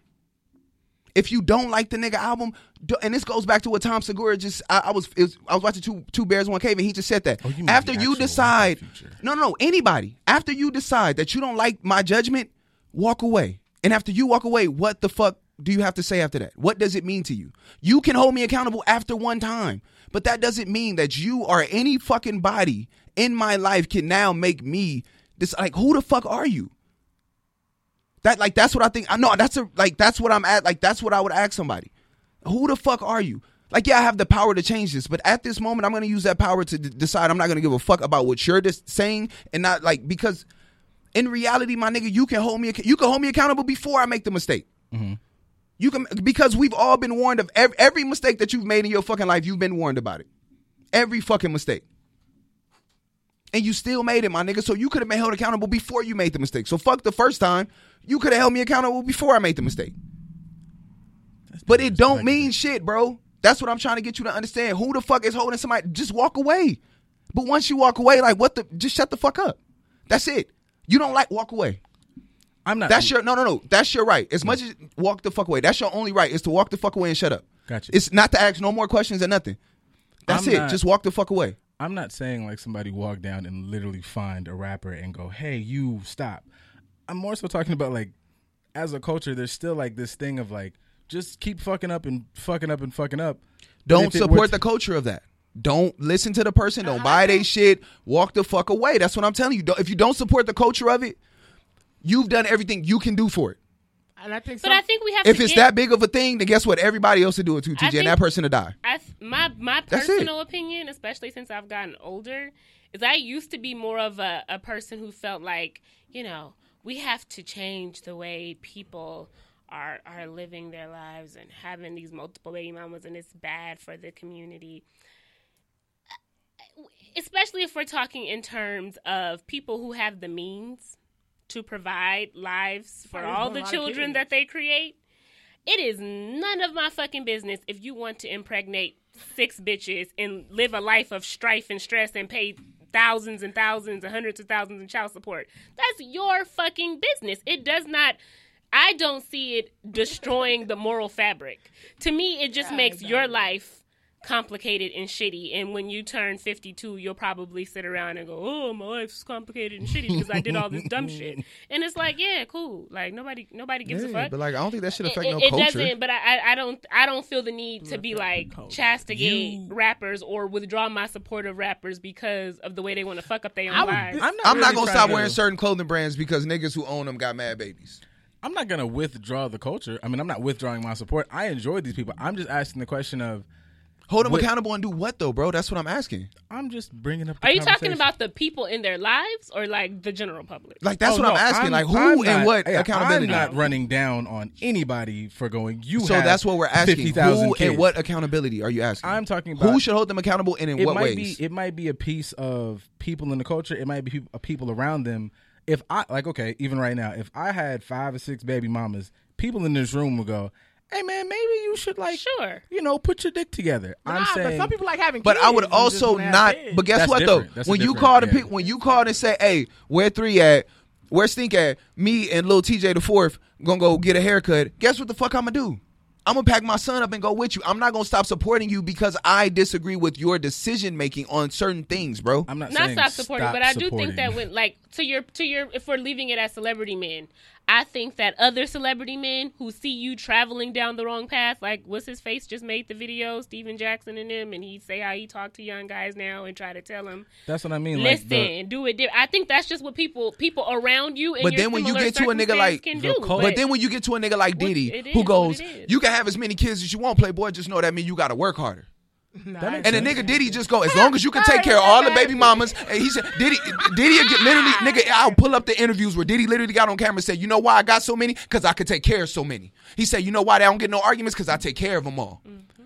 If you don't like the nigga album, do- and this goes back to what Tom Segura just I, I was was- I was watching two two bears one cave and he just said that. Oh, you after you decide no no no anybody after you decide that you don't like my judgment walk away. And after you walk away what the fuck do you have to say after that what does it mean to you you can hold me accountable after one time but that doesn't mean that you or any fucking body in my life can now make me this like who the fuck are you that like that's what I think. I know that's a like that's what I'm at. Like that's what I would ask somebody. Who the fuck are you? Like yeah, I have the power to change this, but at this moment, I'm gonna use that power to d- decide. I'm not gonna give a fuck about what you're just saying and not like because in reality, my nigga, you can hold me. You can hold me accountable before I make the mistake. Mm-hmm. You can because we've all been warned of every, every mistake that you've made in your fucking life. You've been warned about it. Every fucking mistake. And you still made it, my nigga. So you could have been held accountable before you made the mistake. So fuck the first time. You could have held me accountable before I made the mistake. But it don't mean shit, bro. That's what I'm trying to get you to understand. Who the fuck is holding somebody? Just walk away. But once you walk away, like what the? Just shut the fuck up. That's it. You don't like walk away. I'm not. That's your no no no. That's your right. As much as walk the fuck away. That's your only right is to walk the fuck away and shut up. Gotcha. It's not to ask no more questions or nothing. That's I'm it. not- Just walk the fuck away. I'm not saying like somebody walk down and literally find a rapper and go, "Hey, you stop." I'm more so talking about like as a culture, there's still like this thing of like just keep fucking up and fucking up and fucking up. Don't if it were support to- the culture of that. Don't listen to the person. Don't buy their shit. Walk the fuck away. That's what I'm telling you. If you don't support the culture of it, you've done everything you can do for it. And I think so. But some, I think we have to If it's get, that big of a thing, then guess what? Everybody else will do it too, TJ, think- and that person will die. I my my personal opinion, especially since I've gotten older, is I used to be more of a, a person who felt like you know we have to change the way people are are living their lives and having these multiple baby mamas, and it's bad for the community. Uh, especially if we're talking in terms of people who have the means to provide lives for all the a lot of children that they create. It is none of my fucking business if you want to impregnate six bitches and live a life of strife and stress and pay thousands and thousands and hundreds of thousands in child support. That's your fucking business. It does not I don't see it destroying the moral fabric. To me, it just makes your life complicated and shitty. And when you turn 52, you'll probably sit around and go, "Oh, my life's complicated and shitty because I did all this dumb shit." <laughs> And it's like, yeah, cool. Like nobody, nobody gives a fuck. but like I don't think that should affect it, no it culture. doesn't, but I, I, I don't, I don't feel the need to be like chastigate rappers or withdraw my support of rappers because of the way they want to fuck up their own I would- lives. I'm not, I'm not gonna stop to- wearing certain clothing brands because niggas who own them got mad babies. I'm not gonna withdraw the culture. I mean, I'm not withdrawing my support. I enjoy these people. I'm just asking the question of. Hold them What- accountable and do what though, bro? That's what I'm asking. I'm just bringing up. The Are you talking conversation. about the people in their lives or like the general public? Like that's Oh, what I'm no, asking. like who I'm and not- what yeah, accountability? I'm not running down on anybody for going. You. so have that's what we're asking. 50,000 Who kids. and what accountability are you asking? I'm talking about. who should hold them accountable and in it what might ways? be it might be a piece of people in the culture it might be peop- people around them if i like okay even right now if i had five or six baby mamas people in this room would go hey man maybe you should like Sure. you know put your dick together i'm Nah, saying but some people like having But kids. I would and also wanna have not. kids. But guess That's what different. though? That's a when you different- call the yeah. pe- when you called and say, "Hey, where three at? Where Stink at? Me and little TJ the fourth gonna go get a haircut." Guess what the fuck I'm gonna do? I'm gonna pack my son up and go with you. I'm not gonna stop supporting you because I disagree with your decision making on certain things, bro. i'm not, not saying stop supporting, stop but I do think that when like to your to your if we're leaving it as celebrity men, I think that other celebrity men who see you traveling down the wrong path, like what's his face just made the video, Steven Jackson and him, and he say how he talk to young guys now and try to tell them, that's what i mean listen, like the, do it. Di-. I think that's just what people people around you. In But then when you get to a nigga like circumstance can the do. cult- But then when you get to a nigga like What- Diddy, it is who goes, "You can have as many kids as you want, Playboy. Just know that means you got to work harder." Nah, That I makes And the sense. nigga Diddy just go as long as you can take care of all the baby mamas. And he said Diddy Diddy literally <laughs> nigga. I'll pull up the interviews where Diddy literally got on camera and said, "You know why I got so many? Because I could take care of so many." He said, "You know why they don't get no arguments? Because I take care of them all."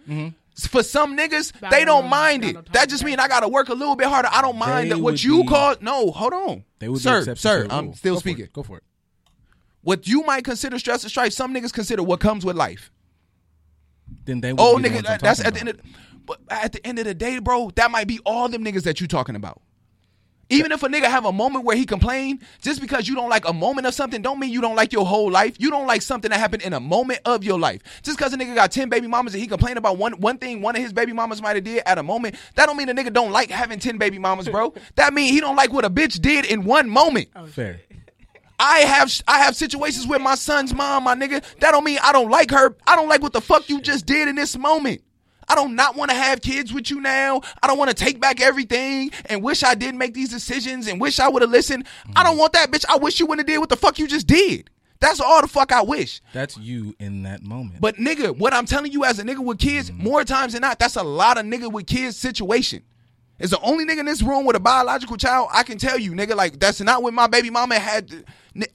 Mm-hmm. For some niggas, But they don't don't mind it. don't That just about mean I gotta work a little bit harder. I don't mind that what you be- call no. Hold on, they would sir, be sir. I'm still Go speaking. it. go for it What you might consider stress and strife, some niggas consider what comes with life. then they would Oh, be the nigga, ones I'm that- that's talking at the end. Of, but at the end of the day, bro, that might be all them niggas that you talking about. Even if a nigga have a moment where he complain, just because you don't like a moment of something, don't mean you don't like your whole life. You don't like something that happened in a moment of your life. Just because a nigga got ten baby mamas and he complain about one one thing one of his baby mamas might have did at a moment, that don't mean a nigga don't like having ten baby mamas, bro. <laughs> that mean he don't like what a bitch did in one moment. Oh, fair I have I have situations with my son's mom, my nigga. That don't mean I don't like her. I don't like what the fuck you just did in this moment. I don't not want to have kids with you now. I don't want to take back everything and wish I didn't make these decisions and wish I would have listened. I don't want that, bitch. I wish you wouldn't have did what the fuck you just did. That's all the fuck I wish. that's you in that moment But nigga, what I'm telling you as a nigga with kids, mm-hmm. more times than not, that's a lot of nigga with kids situation. It's the only nigga in this room with a biological child. I can tell you, nigga, like that's not what my baby mama had.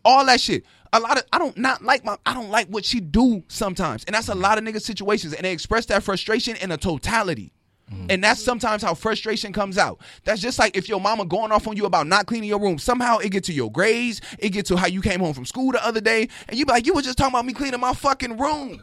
All that shit. A lot of I don't not like my I don't like what she do sometimes, and that's a lot of nigga situations, and they express that frustration in a totality. Mm. And that's sometimes how frustration comes out. That's just like if your mama going off on you about not cleaning your room. Somehow it get to your grades, it get to how you came home from school the other day, and you be like, you was just talking about me cleaning my fucking room.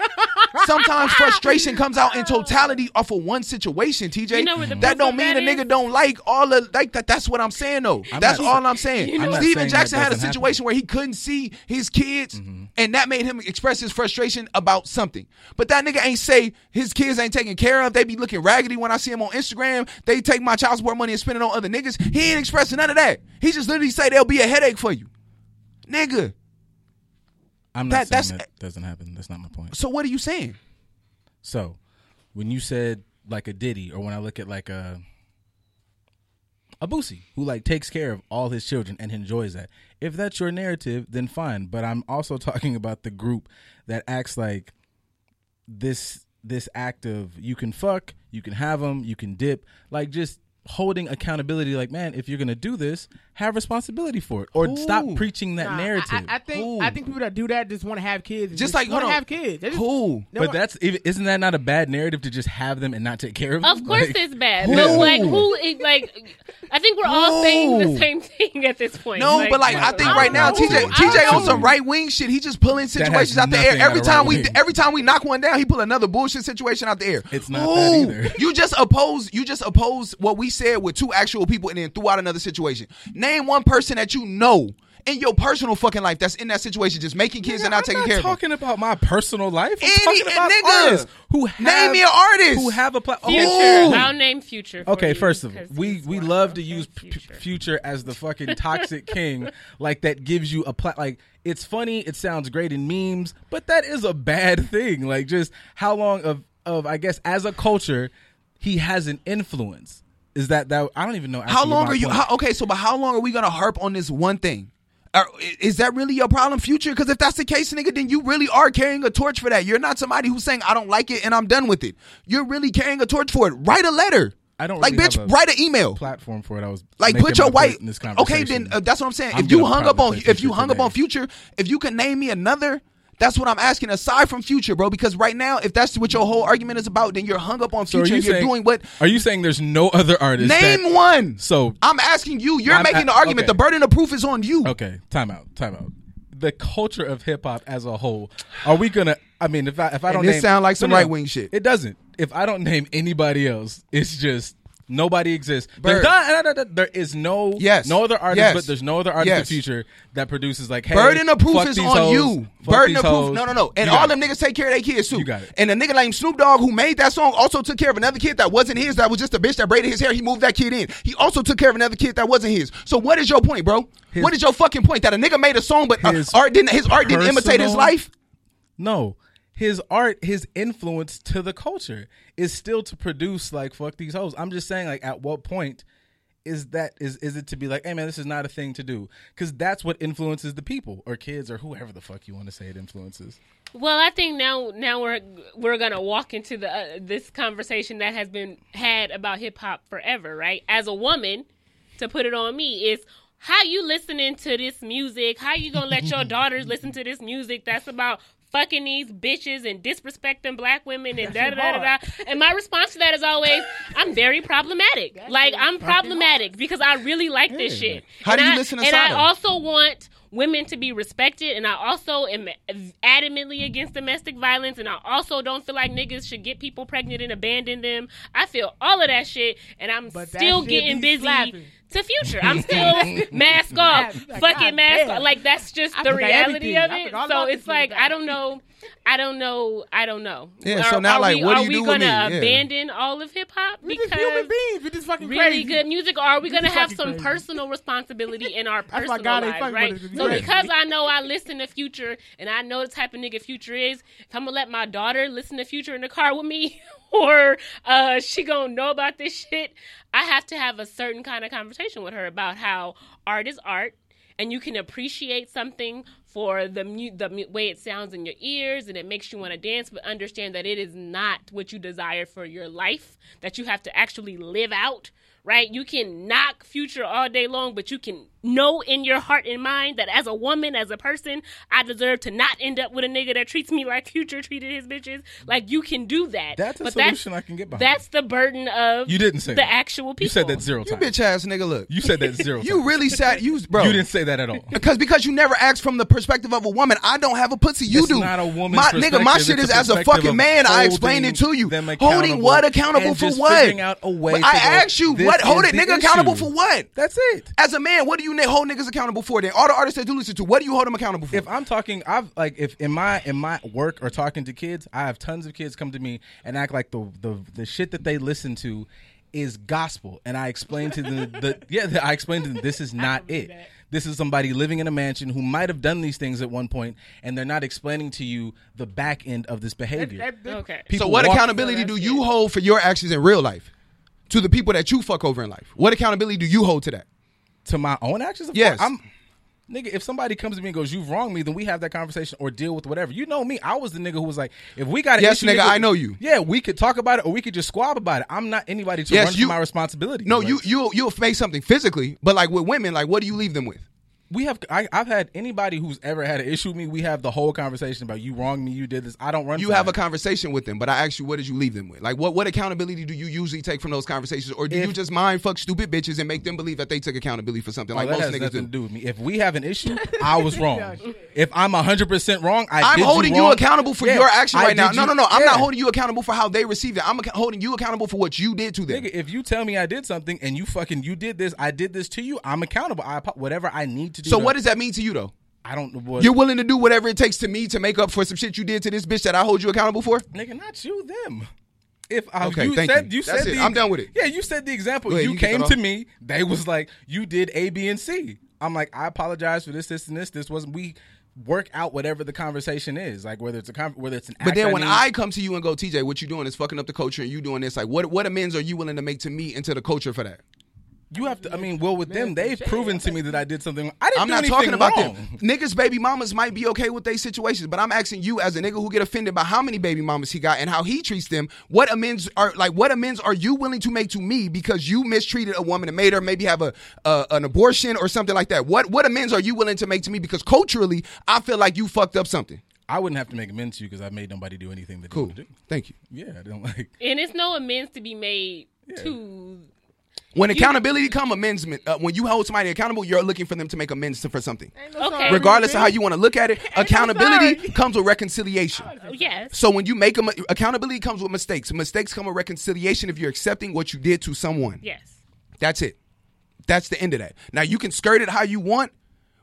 <laughs> Sometimes frustration comes out in totality off of one situation, TJ. You know where the that don't mean that a nigga is? don't like all of like that. That's what I'm saying though. I'm that's not- all I'm saying. You know- I'm Steven saying Jackson had a doesn't situation where he couldn't see his kids, mm-hmm. and that made him express his frustration about something. But that nigga ain't say his kids ain't taken care of. They be looking raggedy when I see him on Instagram. They take my child support money and spend it on other niggas. He ain't expressing none of that. He just literally say they'll be a headache for you, nigga. i'm that- not saying that's- that doesn't happen that's not my point So what are you saying? So, when you said like a Diddy, or when I look at like a a Boosie who like takes care of all his children and enjoys that, if that's your narrative, then fine. But I'm also <laughs> talking about the group that acts like this this act of you can fuck, you can have them, you can dip, like just holding accountability. Like, man, if you're gonna do this, have responsibility for it, or stop preaching that Nah, narrative. I, I think Who? I think people that do that just want to have kids. and Just like, want to have kids. They just- Who? but want- that's isn't that not a bad narrative to just have them and not take care of them? Of course, Like, it's bad. Who? But like, who? Like, I think we're all saying the same thing at this point. No, but like I think don't right now, know. TJ TJ on some right wing shit. He just pulling situations out the air every out of time we right-wing. every time we knock one down. He pull another bullshit situation out the air. It's not that either. You just oppose. You just oppose what we said with two actual people, and then threw out another situation. Name one person that you know in your personal fucking life that's in that situation, just making kids and not I'm taking not care of them. talking about my personal life. I'm Any- talking about nigga, artists who have, name me an artist. who have a platform. Future. Ooh. I'll name Future. for Okay, you, first of all, we we love to Okay, use P- Future. future as the fucking <laughs> toxic king, like that gives you a plat. Like it's funny, it sounds great in memes, but that is a bad <laughs> thing. Like just how long of of I guess as a culture, he has an influence. Is that that I don't even know. How long are you? How, okay, so but how long are we gonna harp on this one thing? Are- is that really your problem, future? Because if that's the case, nigga, then you really are carrying a torch for that. You're not somebody who's saying I don't like it and I'm done with it. You're really carrying a torch for it. Write a letter. I don't like, really bitch. write an email. platform for it? I was Like put your white. Okay, then uh, that's what I'm saying. I'm if you hung up on, if you hung up on future, if you can name me another. That's what I'm asking. Aside from future, bro, because right now, if that's what your whole argument is about, then you're hung up on So future. you and you're saying, doing what? Are you saying there's no other artist? Name that, one. So I'm asking you. You're I'm making the argument. okay. The burden of proof is on you. Okay, time out, time out. The culture of hip hop as a whole. Are we gonna? I mean, if I if I don't this name, sound like some No, no, right-wing shit. It doesn't. If I don't name anybody else, it's just nobody exists. Bird. There's not- there is no Yes. no other artist, Yes. but there's no other artist Yes. in the future that produces like hey, Burden of proof is on hoes, you. Burden of proof. No, no, no. And all them niggas take care of their kids too. You got it. And a nigga named Snoop Dogg who made that song also took care of another kid that wasn't his. That was just a bitch that braided his hair. He moved that kid in. He also took care of another kid that wasn't his. So what is your point, bro? His- what is your fucking point? That a nigga made a song, but uh, His art didn't. His art didn't imitate his life. No, his art, his influence to the culture is still to produce like fuck these hoes. I'm just saying, like, at what point is that is is it to be like, hey man, this is not a thing to do? Because that's what influences the people or kids or whoever the fuck you want to say it influences. Well, I think now now we're we're gonna walk into the uh, this conversation that has been had about hip hop forever, right? As a woman, to put it on me is how you listening to this music? How you gonna let your <laughs> daughters listen to this music that's about fucking these bitches and disrespecting black women and da da da da da? And my response to that is always, I'm very problematic. like I'm problematic because I really like this shit. How and do you I, listen to And I also want women to be respected and I also am adamantly against domestic violence and I also don't feel like niggas should get people pregnant and abandon them. I feel all of that shit and I'm But still getting busy slapping. To future. I'm still <laughs> mask off. Like, fucking God mask off. Like that's just I the reality everything. of it. So it's like. I don't know I don't know. I don't know. Yeah, so now, are like, we, what do are you we do with gonna me? Yeah. abandon all of hip hop We because just human beings. We just fucking really crazy. good music, or are we We gonna have some crazy. personal responsibility in our <laughs> personal God lives, right? with us, 'cause So because I know I listen to Future and I know the type of nigga Future is, if I'm gonna let my daughter listen to Future in the car with me, <laughs> or uh, she gonna know about this shit, I have to have a certain kind of conversation with her about how art is art. And you can appreciate something for the mu- the mu- way it sounds in your ears, and it makes you want to dance. But understand that it is not what you desire for your life. That you have to actually live out right? You can knock future all day long, but you can know in your heart and mind that as a woman, as a person, I deserve to not end up with a nigga that treats me like future treated his bitches. Like you can do that. That's a but solution I can get behind. That's the burden of You didn't say the that. actual people. You said that zero You bitch ass nigga. Look, You said that zero <laughs> you times. really sat you, bro. You didn't say that at all. <laughs> Because because you never asked from the perspective of a woman. I don't have a pussy. You It's do. not a woman. my nigga, my shit is as a fucking man. I explained it to you. them Holding what accountable and for just what? figuring out a way I go, asked you what hold it the nigga accountable for what? That's it. As a man, what do you ni- hold niggas accountable for? Then all the artists that do listen to, what do you hold them accountable for? if I'm talking, I've like if in my in my work or talking to kids, I have tons of kids come to me and act like the the the shit that they listen to is gospel, and I explain to them the <laughs> yeah I explain to them this is not it. This is somebody living in a mansion who might have done these things at one point, and they're not explaining to you the back end of this behavior. That- that- Okay. so what walk- accountability do you hold for your actions in real life? To the people that you fuck over in life, what accountability do you hold to that? To my own actions? Of Yes. course, I'm Nigga, if somebody comes to me and goes, "You've wronged me," then we have that conversation or deal with whatever. You know me. I was the nigga who was like, "If we got an Yes, issue, nigga, I know you. Yeah, we could talk about it, or we could just squab about it. I'm not anybody to Yes, run you- my responsibility. No, Like, you you you'll face something physically, but like with women, like what do you leave them with? We have I, I've had anybody who's ever had an issue with me. We have the whole conversation about you wronged me, you did this. I don't run. You from have a conversation with them, but I ask you, what did you leave them with? Like, what what accountability do you usually take from those conversations, or do If- you just mind fuck stupid bitches and make them believe that they took accountability for something Oh, like that most has niggas nothing do? to do with me. If we have an issue, I was <laughs> wrong. if I'm hundred percent wrong, I I'm did holding you, you, accountable for Yeah, your action right now. did No, you- no, no. I'm not holding you accountable for how they received it. I'm ac- holding you accountable for what you did to them. Nigga, if you tell me I did something and you fucking you did this, I did this to you. I'm accountable. I apo- whatever I need to do. so to- what does that mean to you though? I don't know what You're willing to do whatever it takes to me to make up for some shit you did to this bitch that I hold you accountable for? nigga, not you, them. If I, Okay, you thank said you. you said the, I'm done with it. Yeah, you said the example. Ahead, you, you came to me. They was like, you did A, B, and C. I'm like, I apologize for this, this, and this. This wasn't. We work out whatever the conversation is, like whether it's a con- whether it's an. But then when need- I come to you and go, TJ, what you doing is fucking up the culture, and you doing this. Like, what what amends are you willing to make to me and to the culture for that? You have to. I mean, well, with them, they've proven to me that I did something. I didn't. I'm do not anything talking about wrong. them. Niggas, baby mamas might be okay with their situations, but I'm asking you as a nigga who get offended by how many baby mamas he got and how he treats them. What amends are like? What amends are you willing to make to me because you mistreated a woman and made her maybe have a, a an abortion or something like that? What what amends are you willing to make to me because culturally I feel like you fucked up something. I wouldn't have to make amends to you because I made nobody do anything that Cool, want do. thank you. Yeah, I don't like. And it's no amends to be made to. When accountability come, amendment. Uh, when you hold somebody accountable, you're looking for them to make amends to, for something. Okay. Regardless of how you want to look at it, accountability sorry. comes with reconciliation. Yes. So when you make a accountability comes with mistakes. Mistakes come with reconciliation if you're accepting what you did to someone. Yes. That's it. That's the end of that. Now you can skirt it how you want,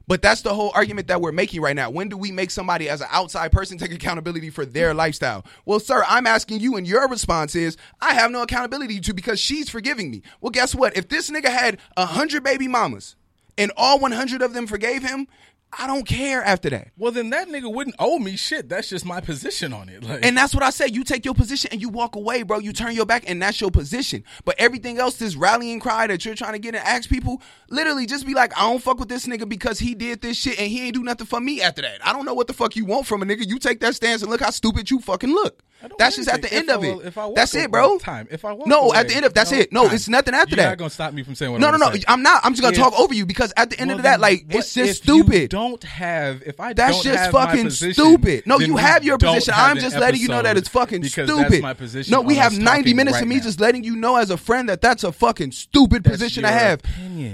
but that's the whole argument that we're making right now. When do we make somebody as an outside person take accountability for their lifestyle? Well, sir, I'm asking you, and your response is, I have no accountability to because she's forgiving me. Well, guess what? If this nigga had a hundred baby mamas and all 100 of them forgave him, I don't care after that. Well, then that nigga wouldn't owe me shit. That's just my position on it. Like, And that's what I said. You take your position and you walk away, bro. You turn your back, and that's your position. But everything else, this rallying cry that you're trying to get and ask people, literally just be like, I don't fuck with this nigga because he did this shit and he ain't do nothing for me after that. I don't know what the fuck you want from a nigga. You take that stance and look how stupid you fucking look. I That's just at the end If of I- it. if I walk that's it, bro. Time. If I no, at the end of that's it. No, time. it's nothing after that. You're that. not gonna stop me from saying what no, I no, no. say. I'm not. I'm just gonna If- talk over you because at the end Well, of that, like, it's just stupid. don't have if I That's just fucking position, stupid. No, you have your position. have I'm just letting you know that it's fucking because stupid. That's my position. No, we have 90 minutes of me just letting you know as a friend that that's a fucking stupid position I have.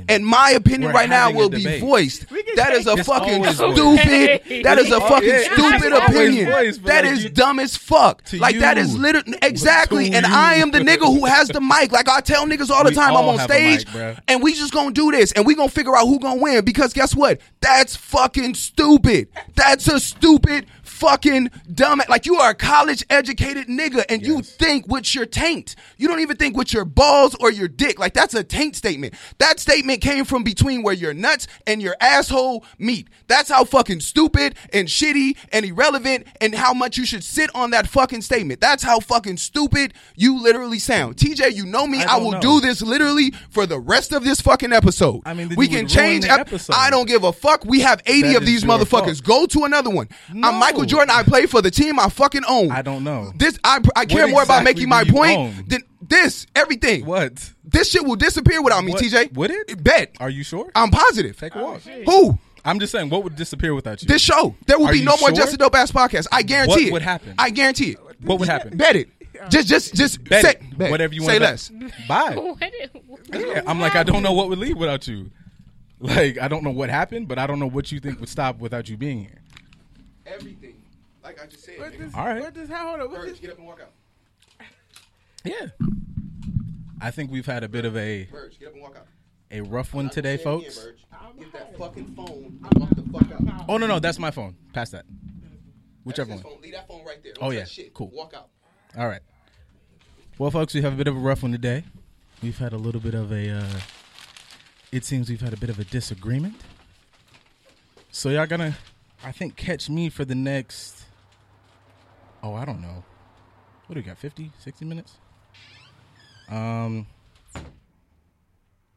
And my opinion right now will be voiced. That is a fucking stupid. That is a <laughs> fucking stupid opinion. That is but That like is you- dumb as fuck. Like that is literally exactly. And you. I am the nigga who has the mic. Like I tell niggas all the We time, I'm on stage, mic, and we just gonna do this, and we gonna figure out who gonna win. Because guess what? That's fucking stupid. That's a stupid fucking dumb. Like you are a college educated nigga, and you think with your taint. You don't even think with your balls or your dick. Like that's a taint statement. That statement came from between where your nuts and your asshole meet. That's how fucking stupid and shitty and irrelevant and how much you should sit on that fucking statement. That's how fucking stupid you literally sound. TJ, you know me. I I, will know. do this literally for the rest of this fucking episode. I mean, we can change. ep- episode. I don't give a fuck. We have 80 That of these motherfuckers. fault. Go to another one. No. I'm Michael Jordan. I play for the team I fucking own. I don't know. This I I care What more about making my point own? than this everything. What? This shit will disappear without me, What- TJ. would it? Bet. Are you sure? I'm positive. Take a walk. Oh, Who? I'm just saying, what would disappear without you? This show. There will Are be you no more sure? Just a Dope Ass podcast. I guarantee What it. What would happen? I guarantee it. what would happen? Bet it. Just, just, just Bet say it. bet. whatever you want. say want. less. Bye. <laughs> What it- Yeah, I'm like, I don't know what would leave without you. Like, I don't know what happened, but I don't know what you think would stop without you being here. Everything. Like I just said. What this, All right. What this, hold on. What this, get up and walk out. Yeah. I think we've had a bit of a Verge, get up and walk out. a rough one today, folks. Get that fucking phone and walk the fuck out. Oh no, no, that's my phone. Pass that. Whichever That's one. phone. Leave that phone right there. Oh, Don't yeah. touch shit. Cool. Walk out. All right. Well, folks, we have a bit of a rough one today. We've had a little bit of a. Uh, it seems we've had a bit of a disagreement. So y'all gonna, I think, catch me for the next. Oh, I don't know. What do we got? 50, 60 minutes? Um.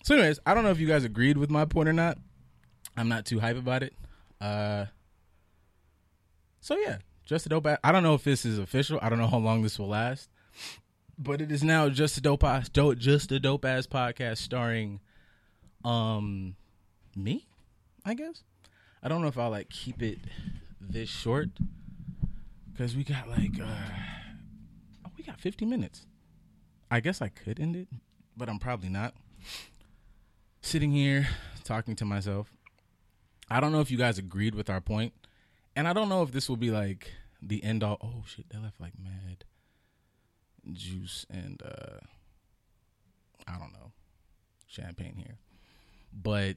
So, anyways, I don't know if you guys agreed with my point or not. I'm not too hype about it. Uh, so yeah, just a dope. I don't know if this is official. I don't know how long this will last, but it is now just a dope ass, dope, just a dope ass podcast starring, um, me, I guess. I don't know if I'll like keep it this short because we got like, uh, oh, we got 50 minutes. I guess I could end it, but I'm probably not. Sitting here talking to myself. I don't know if you guys agreed with our point, and I don't know if this will be like the end all. Oh shit, they left like mad juice and uh I don't know champagne here, but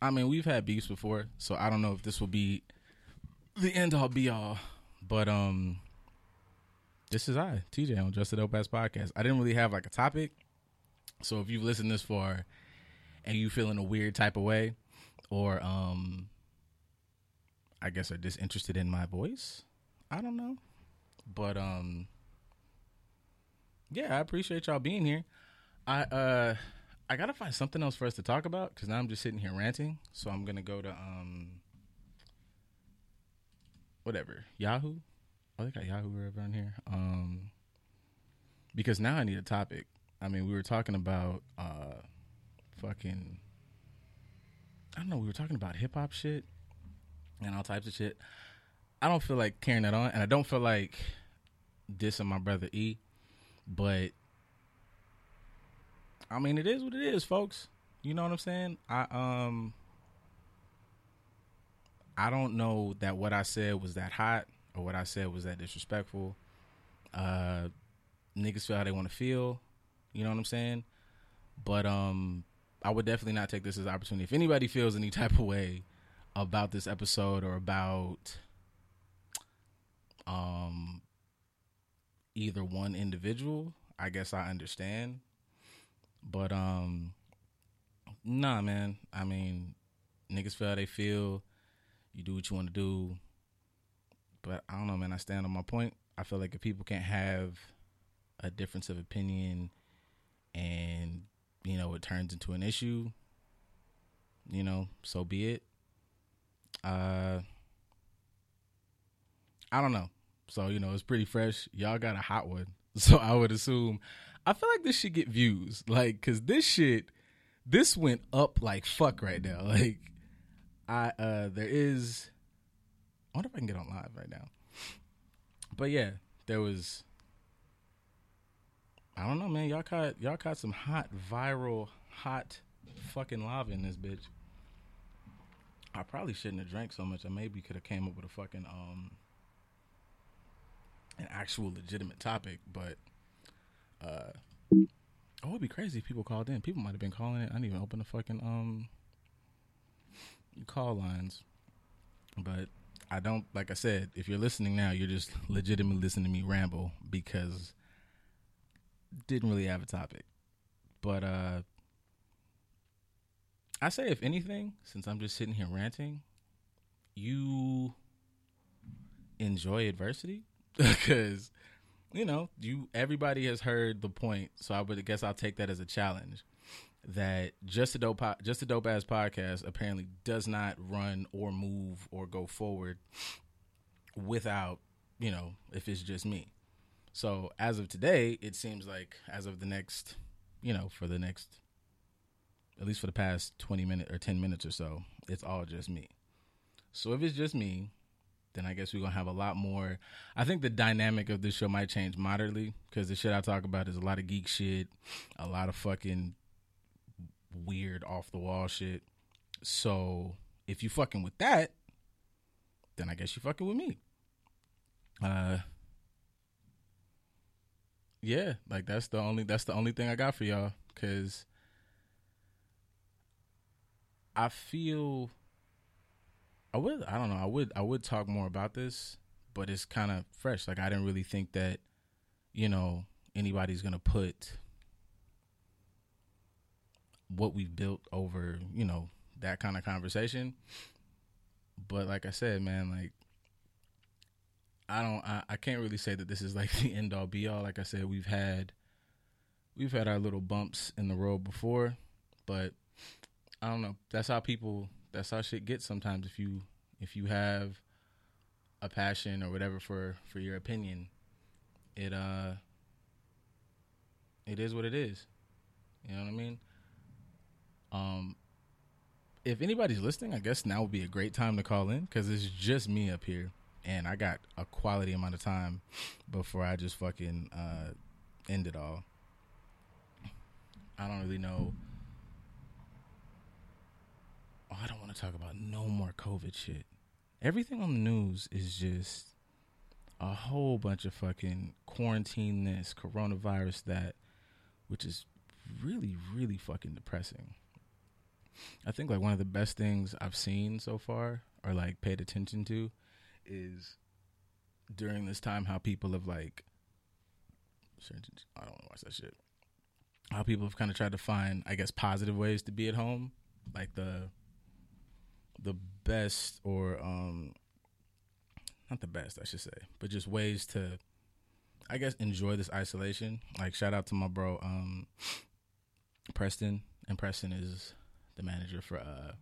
I mean we've had beefs before, so I don't know if this will be the end all be all. But um, this is I TJ on Just a Dope Ass Podcast. I didn't really have like a topic, so if you've listened this far and you feel in a weird type of way, or um, I guess are disinterested in my voice, I don't know, but um, yeah, I appreciate y'all being here. I uh, I gotta find something else for us to talk about because now I'm just sitting here ranting. So I'm gonna go to um, whatever Yahoo. Oh, they got Yahoo around here. Um, because now I need a topic. I mean, we were talking about uh, fucking. I don't know. We were talking about hip hop shit and all types of shit. I don't feel like carrying that on, and I don't feel like dissing my brother E. But I mean, it is what it is, folks. You know what I'm saying? I um, I don't know that what I said was that hot or what I said was that disrespectful. Uh, niggas feel how they want to feel. You know what I'm saying? But um, I would definitely not take this as an opportunity. If anybody feels any type of way about this episode or about um either one individual, I guess I understand. But um nah man. I mean niggas feel how they feel. You do what you want to do. But I don't know, man. I stand on my point. I feel like if people can't have a difference of opinion and you know it turns into an issue, you know, so be it. Uh I don't know. So, you know, it's pretty fresh. Y'all got a hot one. <laughs> So I would assume I feel like this should get views. Like, cause this shit this went up like fuck right now. <laughs> Like I uh there is I wonder if I can get on live right now. But yeah, there was I don't know, man. Y'all caught y'all caught some hot viral hot fucking lava in this bitch. I probably shouldn't have drank so much. I maybe could have came up with a fucking um an actual legitimate topic, but uh oh it'd be crazy if people called in. People might have been calling it. I didn't even open the fucking um call lines. But I don't like I said, if you're listening now, you're just legitimately listening to me ramble because didn't really have a topic. But uh I say if anything, since I'm just sitting here ranting, you enjoy adversity <laughs> because you know you everybody has heard the point so i would guess i'll take that as a challenge that just a dope just a dope ass podcast apparently does not run or move or go forward without you know if it's just me so as of today it seems like as of the next you know for the next at least for the past 20 minutes or 10 minutes or so it's all just me so if it's just me then I guess we're gonna have a lot more. I think the dynamic of this show might change moderately because the shit I talk about is a lot of geek shit, a lot of fucking weird off the wall shit. So if you fucking with that, then I guess you fucking with me. Uh, yeah, like that's the only that's the only thing I got for y'all because I feel I would I don't know I would I would talk more about this, but it's kind of fresh. Like I didn't really think that you know anybody's gonna put what we've built over you know that kind of conversation. But like I said, man, like I don't I, I can't really say that this is like <laughs> the end all be all. Like I said, we've had we've had our little bumps in the road before, but I don't know. That's how people That's how shit gets sometimes. If you if you have a passion or whatever for for your opinion, it uh it is what it is. You know what I mean? Um, if anybody's listening, I guess now would be a great time to call in because it's just me up here, and I got a quality amount of time before I just fucking uh, end it all. I don't really know. Oh, I don't want to talk about no more COVID shit. Everything on the news is just a whole bunch of fucking quarantine this, coronavirus that, which is really, really fucking depressing. I think like one of the best things I've seen so far or like paid attention to is during this time how people have like I don't watch that shit. How people have kind of tried to find, I guess, positive ways to be at home, like the the best or um not the best, I should say, but just ways to I guess enjoy this isolation. Like shout out to my bro um Preston, and Preston is the manager for uh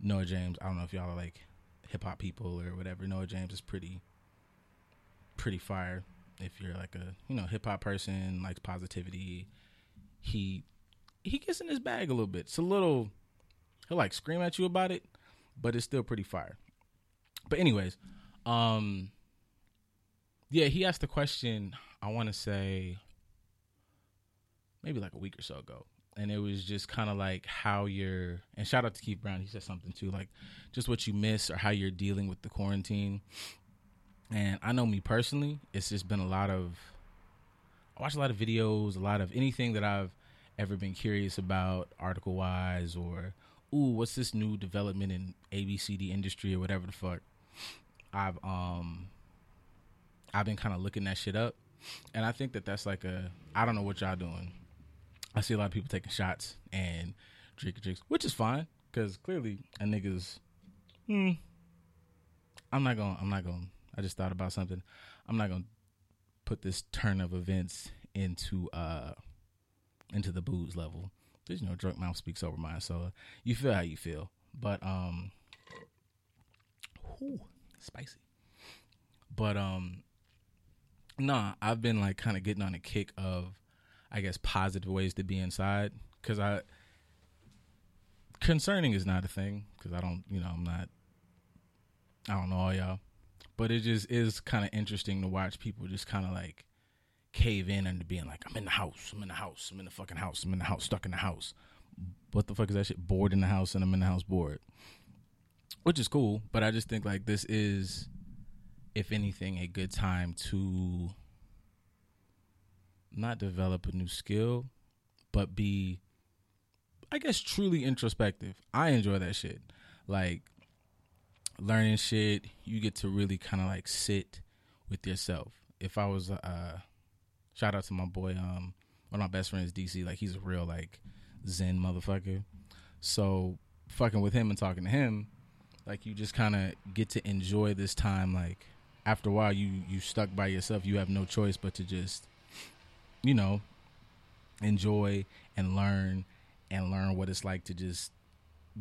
Noah James. I don't know if y'all are like hip hop people or whatever. Noah James is pretty pretty fire if you're like a, you know, hip hop person, likes positivity. He he gets in his bag a little bit. It's a little he'll like scream at you about it, but it's still pretty fire. But anyways, um yeah, he asked the question, I want to say maybe like a week or so ago. And it was just kind of like how you're, and shout out to Keith Brown, he said something too, like just what you miss or how you're dealing with the quarantine. And I know me personally, it's just been a lot of, I watch a lot of videos, a lot of anything that I've ever been curious about, article wise, or, ooh, what's this new development in ABCD industry or whatever the fuck. I've, um, I've been kind of looking that shit up. And I think that that's like a, I don't know what y'all doing I see a lot of people taking shots and drinking drinks, which is fine because clearly a nigga's. Hmm. I'm not going. to I'm not going. To I just thought about something. I'm not going to put this turn of events into uh into the booze level. There's know drunk mouth speaks over mine, so you feel how you feel. But um, spicy. But um, nah, I've been like kind of getting on a kick of I guess positive ways to be inside because I concerning is not a thing because I don't you know I'm not I don't know all y'all, but it just is kind of interesting to watch people just kind of like cave in and being like I'm in the house, I'm in the house, I'm in the fucking house, I'm in the house, stuck in the house. What the fuck is that shit? Bored in the house and I'm in the house bored, which is cool. But I just think like this is, if anything, a good time to not develop a new skill, but be, I guess, truly introspective. I enjoy that shit. Like learning shit, you get to really kind of like sit with yourself. If I was, uh, shout out to my boy, um, one of my best friends, DC. Like he's a real like Zen motherfucker. So fucking with him and talking to him, like you just kind of get to enjoy this time. Like after a while, you you stuck by yourself. You have no choice but to just you know, enjoy and learn and learn what it's like to just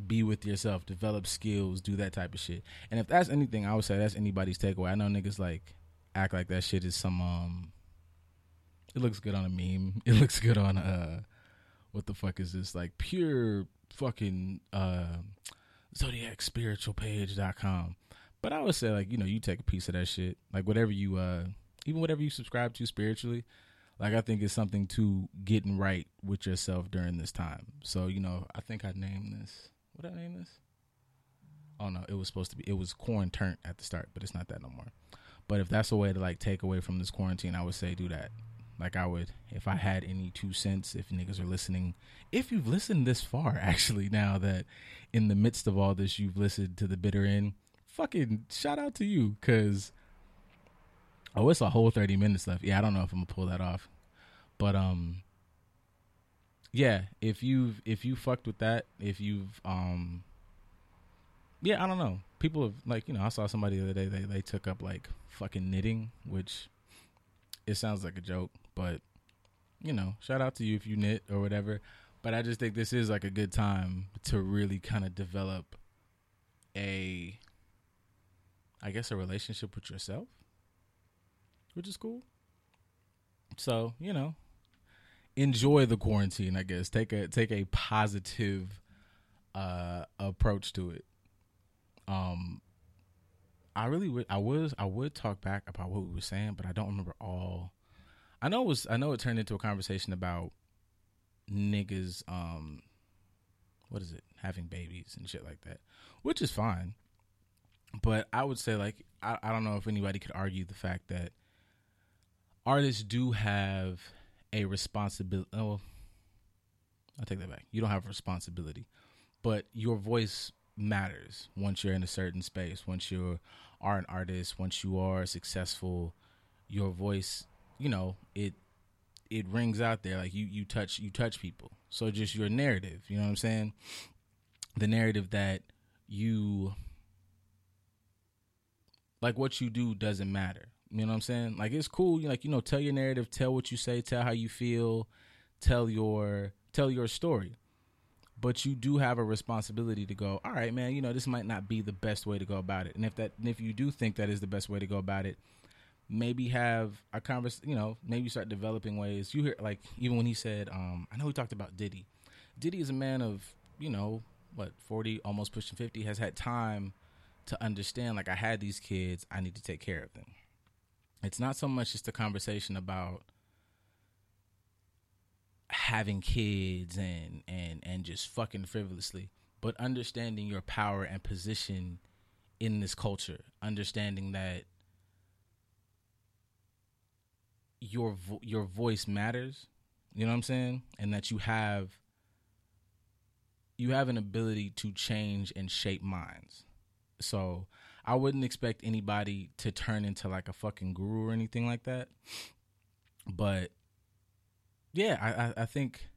be with yourself, develop skills, do that type of shit. And if that's anything, I would say that's anybody's takeaway. I know niggas like act like that shit is some um it looks good on a meme. <laughs> It looks good on uh what the fuck is this? Like pure fucking uh zodiac spiritual page.com. But I would say like, you know, you take a piece of that shit. Like whatever you uh even whatever you subscribe to spiritually, like I think it's something to getting right with yourself during this time. So you know, I think I named this. What I name this? Oh no, it was supposed to be. It was quarantine at the start, but it's not that no more. But if that's a way to like take away from this quarantine, I would say do that. Like I would, if I had any two cents, if niggas are listening, if you've listened this far, <laughs> actually, now that in the midst of all this, you've listened to the bitter end, fucking shout out to you, cause Oh, it's a whole thirty minutes left. Yeah, I don't know if I'm gonna pull that off, but um, yeah, if you've if you fucked with that, if you've um, yeah, I don't know. People have like you know I saw somebody the other day they they took up like fucking knitting, which it sounds like a joke, but you know, shout out to you if you knit or whatever. But I just think this is like a good time to really kind of develop a I guess a relationship with yourself, which is cool. So, you know, enjoy the quarantine, I guess. Take a take a positive uh approach to it. Um I really would I was I would talk back about what we were saying, but I don't remember all I know it was I know it turned into a conversation about niggas um what is it having babies and shit like that which is fine but i would say like I, I don't know if anybody could argue the fact that artists do have a responsibility oh i'll take that back. You don't have a responsibility but your voice matters once you're in a certain space once you are an artist once you are successful your voice you know it it rings out there. Like you you touch you touch people. So just your narrative you know what i'm saying? The narrative that you like what you do doesn't matter you know what i'm saying? Like it's cool you like you know tell your narrative tell what you say tell how you feel tell your tell your story. But you do have a responsibility to go all right man you know this might not be the best way to go about it. And if that and if you do think that is the best way to go about it maybe have a convers you know maybe start developing ways. You hear like even when he said um i know he talked about diddy. Diddy is a man of you know what 40 almost pushing 50 has had time to understand like i had these kids i need to take care of them it's not so much just a conversation about having kids and and and just fucking frivolously but understanding your power and position in this culture understanding that your vo- your voice matters you know what i'm saying? And that you have you have an ability to change and shape minds. So i wouldn't expect anybody to turn into like a fucking guru or anything like that. But yeah i i, think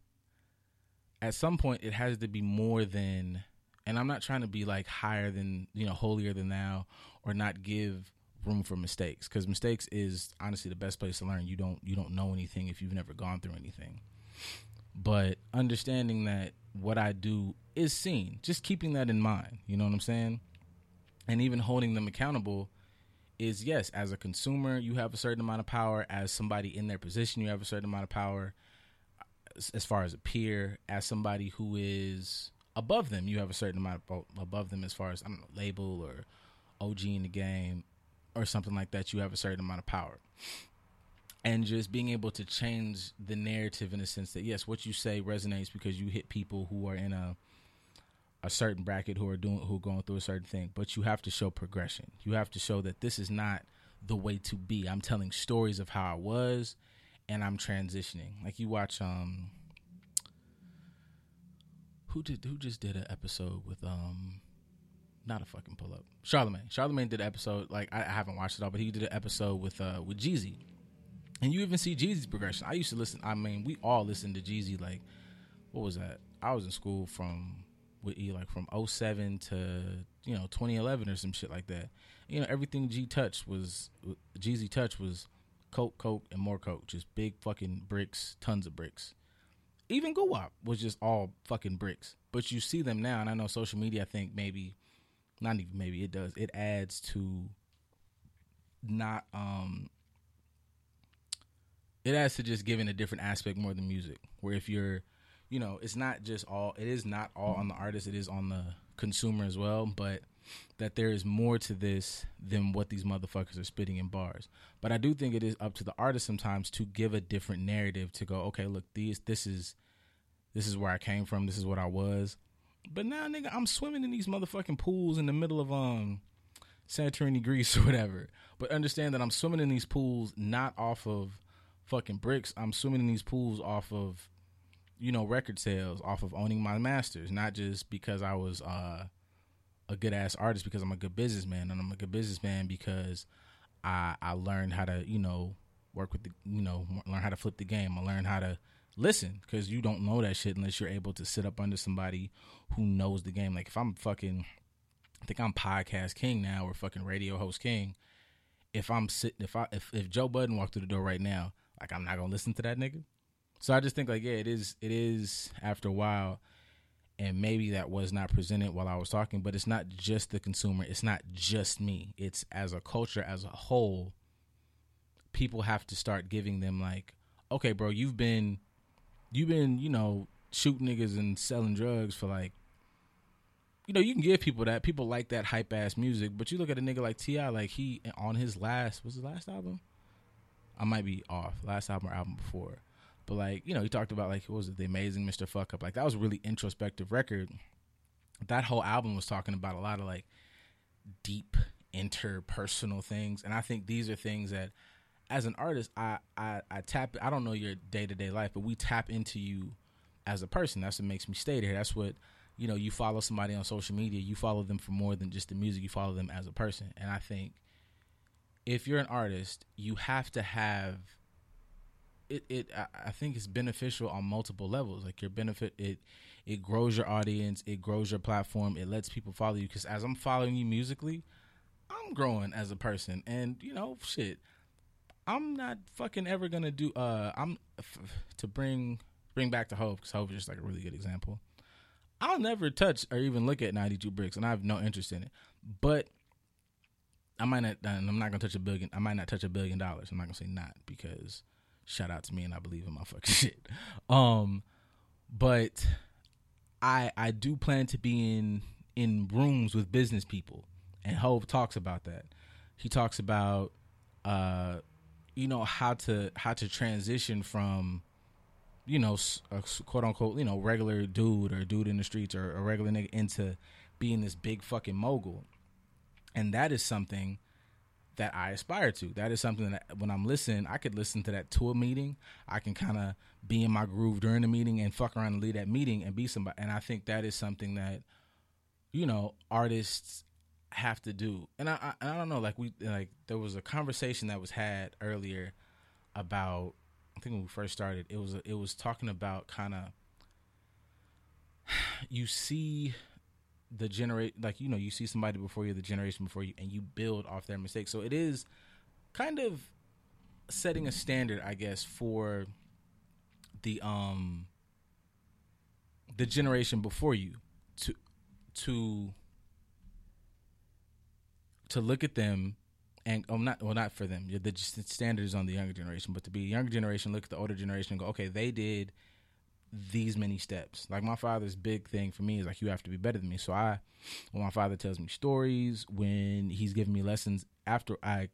at some point it has to be more than and i'm not trying to be like higher than you know holier than thou or not give room for mistakes because mistakes is honestly the best place to learn. You don't you don't know anything if you've never gone through anything. But understanding that what i do is seen just keeping that in mind you know what i'm saying and even holding them accountable is yes as a consumer you have a certain amount of power. As somebody in their position you have a certain amount of power. As, far as a peer as somebody who is above them you have a certain amount of, above them as far as i don't know label or og in the game or something like that you have a certain amount of power. And just being able to change the narrative in a sense that yes what you say resonates because you hit people who are in a a certain bracket who are doing who are going through a certain thing but you have to show progression. You have to show that this is not the way to be. I'm telling stories of how i was and i'm transitioning. Like you watch um who did who just did an episode with um not a fucking pull up. Charlemagne. Charlemagne did an episode like I, I haven't watched it all but he did an episode with uh with jeezy. And you even see jeezy's progression. I used to listen i mean we all listened to jeezy like what was that? I was in school from with E like from 07 to you know 2011 or some shit like that. You know everything G touched was Jeezy touch was coke, coke, and more coke. Just big fucking bricks, tons of bricks. Even Guwap was just all fucking bricks. But you see them now, and I know social media. I think maybe, not even maybe it does. It adds to not um. It adds to just giving a different aspect more than music. Where if you're you know, it's not just all. It is not all on the artist. It is on the consumer as well. But that there is more to this than what these motherfuckers are spitting in bars. But I do think it is up to the artist sometimes to give a different narrative to go. Okay, look, these this is this is where I came from. This is what I was. But now, nigga, I'm swimming in these motherfucking pools in the middle of um Santorini, Greece, <laughs> or whatever. But understand that I'm swimming in these pools not off of fucking bricks. I'm swimming in these pools off of you know, record sales off of owning my masters, not just because I was uh, a good ass artist because I'm a good businessman, and I'm a good businessman because I I learned how to you know work with the you know learn how to flip the game. I learned how to listen because you don't know that shit unless you're able to sit up under somebody who knows the game. Like if I'm fucking, I think I'm podcast king now or fucking radio host king. If I'm sitting, if I if if Joe Budden walked through the door right now, like I'm not gonna listen to that nigga. So I just think like yeah, it is it is after a while, and maybe that was not presented while I was talking, but it's not just the consumer, it's not just me. It's as a culture as a whole, people have to start giving them like, okay, bro, you've been you've been, you know, shooting niggas and selling drugs for like you know, you can give people that. People like that hype ass music, but you look at a nigga like T.I., like he on his last was his last album? I might be off. Last album or album before. But like, you know, he talked about like what was it, the amazing Mr. Fuck Up. Like that was a really introspective record. That whole album was talking about a lot of like deep interpersonal things. And I think these are things that as an artist, I I, I tap I don't know your day to day life, but we tap into you as a person. That's what makes me stay there. That's what you know, you follow somebody on social media, you follow them for more than just the music, you follow them as a person. And I think if you're an artist, you have to have it it I think it's beneficial on multiple levels. Like your benefit it it grows your audience, it grows your platform, it lets people follow you cuz as I'm following you musically, I'm growing as a person and you know, shit. I'm not fucking ever to do uh I'm f- to bring bring back to Hove cuz Hove is just like a really good example. I'll never touch or even look at 92 bricks, and I have no interest in it. But I might not. I'm not gonna touch a billion. I might not touch a billion dollars. I'm not gonna say not because shout out to me and I believe in my fucking <laughs> shit. Um, but I I do plan to be in in rooms with business people, and Hove talks about that. He talks about uh, you know how to how to transition from you know, a quote unquote, you know, regular dude or dude in the streets or a regular nigga into being this big fucking mogul. And that is something that I aspire to. That is something that when I'm listening, I could listen to that tour meeting. I can kind of be in my groove during the meeting and fuck around and lead that meeting and be somebody. And I think that is something that, you know, artists have to do. And I, I, I don't know, like we, like there was a conversation that was had earlier about I think when we first started, it was it was talking about kind of <sighs> you see the generate like you know you see somebody before you, the generation before you, and you build off their mistakes. So it is kind of setting a standard, I guess, for the um the generation before you to to to look at them and oh, not well, not for them. The standard is on the younger generation, but to be a younger generation, look at the older generation and go, okay, they did these many steps. Like my father's big thing for me is like you have to be better than me. So I, when my father tells me stories, when he's giving me lessons after I,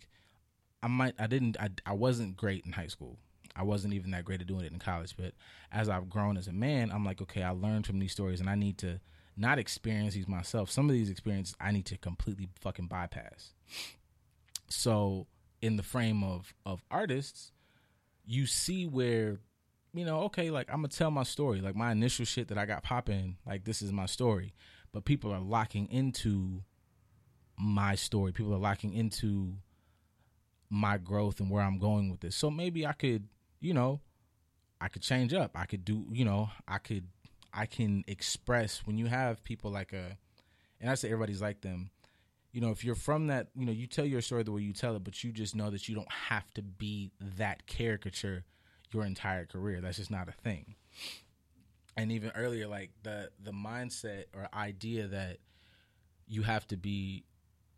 I might I didn't I I wasn't great in high school. I wasn't even that great at doing it in college. But as I've grown as a man, I'm like, okay, I learned from these stories, and I need to not experience these myself. Some of these experiences I need to completely fucking bypass. So in the frame of of artists, you see where you know, okay, like I'm gonna tell my story, like my initial shit that I got popping, like this is my story, but people are locking into my story. People are locking into my growth and where I'm going with this. So maybe I could, you know, I could change up. I could do, you know, I could I can express when you have people like a and I say everybody's like them you know, if you're from that, you know, you tell your story the way you tell it, but you just know that you don't have to be that caricature your entire career. That's just not a thing. And even earlier, like the the mindset or idea that you have to be,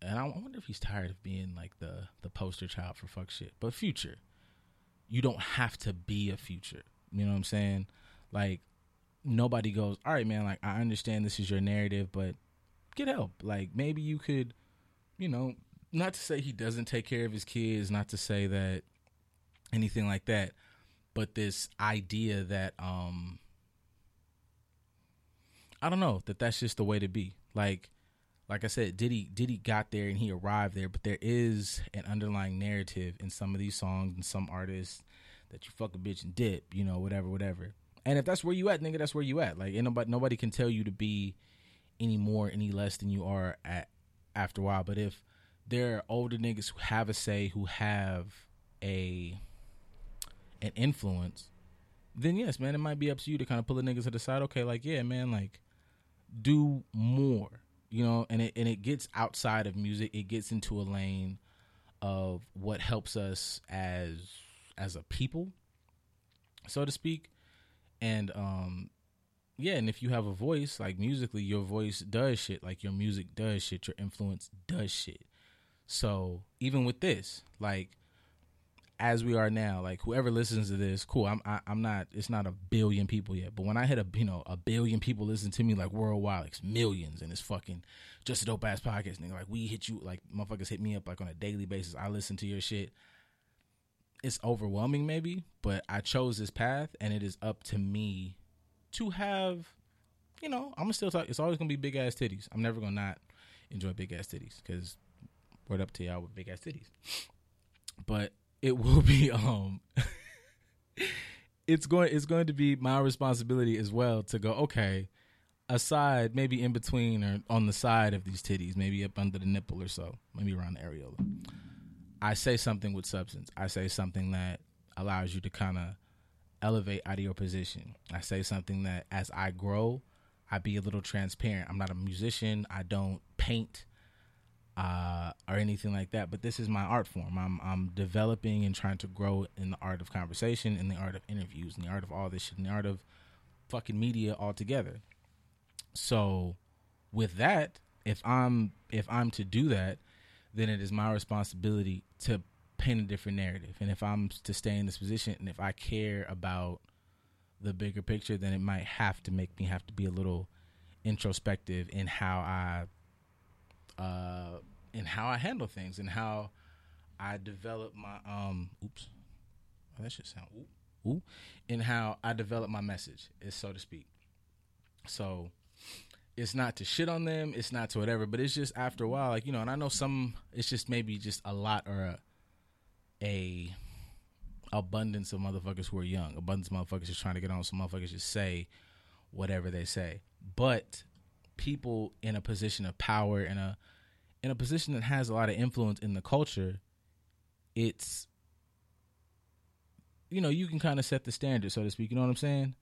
and I wonder if he's tired of being like the the poster child for fuck shit. But future, you don't have to be a future. You know what I'm saying? Like nobody goes, all right, man. Like I understand this is your narrative, but get help. Like maybe you could you know, not to say he doesn't take care of his kids, not to say that anything like that, but this idea that um I don't know, that that's just the way to be. Like like I said, Diddy Diddy got there and he arrived there, but there is an underlying narrative in some of these songs and some artists that you fuck a bitch and dip, you know, whatever, whatever. And if that's where you at, nigga, that's where you at. Like, ain't nobody nobody can tell you to be any more, any less than you are at after a while. But if there are older niggas who have a say, who have a an influence, then yes, man, it might be up to you to kind of pull the niggas to the side. Okay, like yeah, man, like do more, you know, and it and it gets outside of music. It gets into a lane of what helps us as as a people, so to speak, and um yeah, and if you have a voice, like musically, your voice does shit. Like your music does shit. Your influence does shit. So even with this, like as we are now, like whoever listens to this, cool. I'm I, I'm not. It's not a billion people yet, but when I hit a you know a billion people listen to me like worldwide, like millions, and it's fucking just a dope ass podcast, nigga. Like we hit you, like motherfuckers hit me up like on a daily basis. I listen to your shit. It's overwhelming, maybe, but I chose this path, and it is up to me to have. You know, I'm gonna still talk. It's always gonna be big ass titties. I'm never gonna not enjoy big ass titties because word up to y'all with big ass titties. But it will be um it's going it's going to be my responsibility as well to go okay aside maybe in between or on the side of these titties maybe up under the nipple or so maybe around the areola i say something with substance. I say something that allows you to kind of elevate out of your position. I say something that as i grow i be a little transparent. I'm not a musician. I don't paint uh, or anything like that. But this is my art form. I'm I'm developing and trying to grow in the art of conversation, in the art of interviews, in the art of all this shit, in the art of fucking media altogether. So, with that, if I'm if I'm to do that, then it is my responsibility to paint a different narrative. And if I'm to stay in this position, and if I care about the bigger picture, then it might have to make me have to be a little introspective in how I uh, in how I handle things and how I develop my um oops oh, that should sound ooh ooh in how I develop my message is so to speak. So it's not to shit on them, it's not to whatever, but it's just after a while, like you know, and I know some it's just maybe just a lot or a, a abundance of motherfuckers who are young. Abundance of motherfuckers just trying to get on, some motherfuckers just say whatever they say. But people in a position of power in a in a position that has a lot of influence in the culture, it's you know, you can kind of set the standard, so to speak. You know what I'm saying?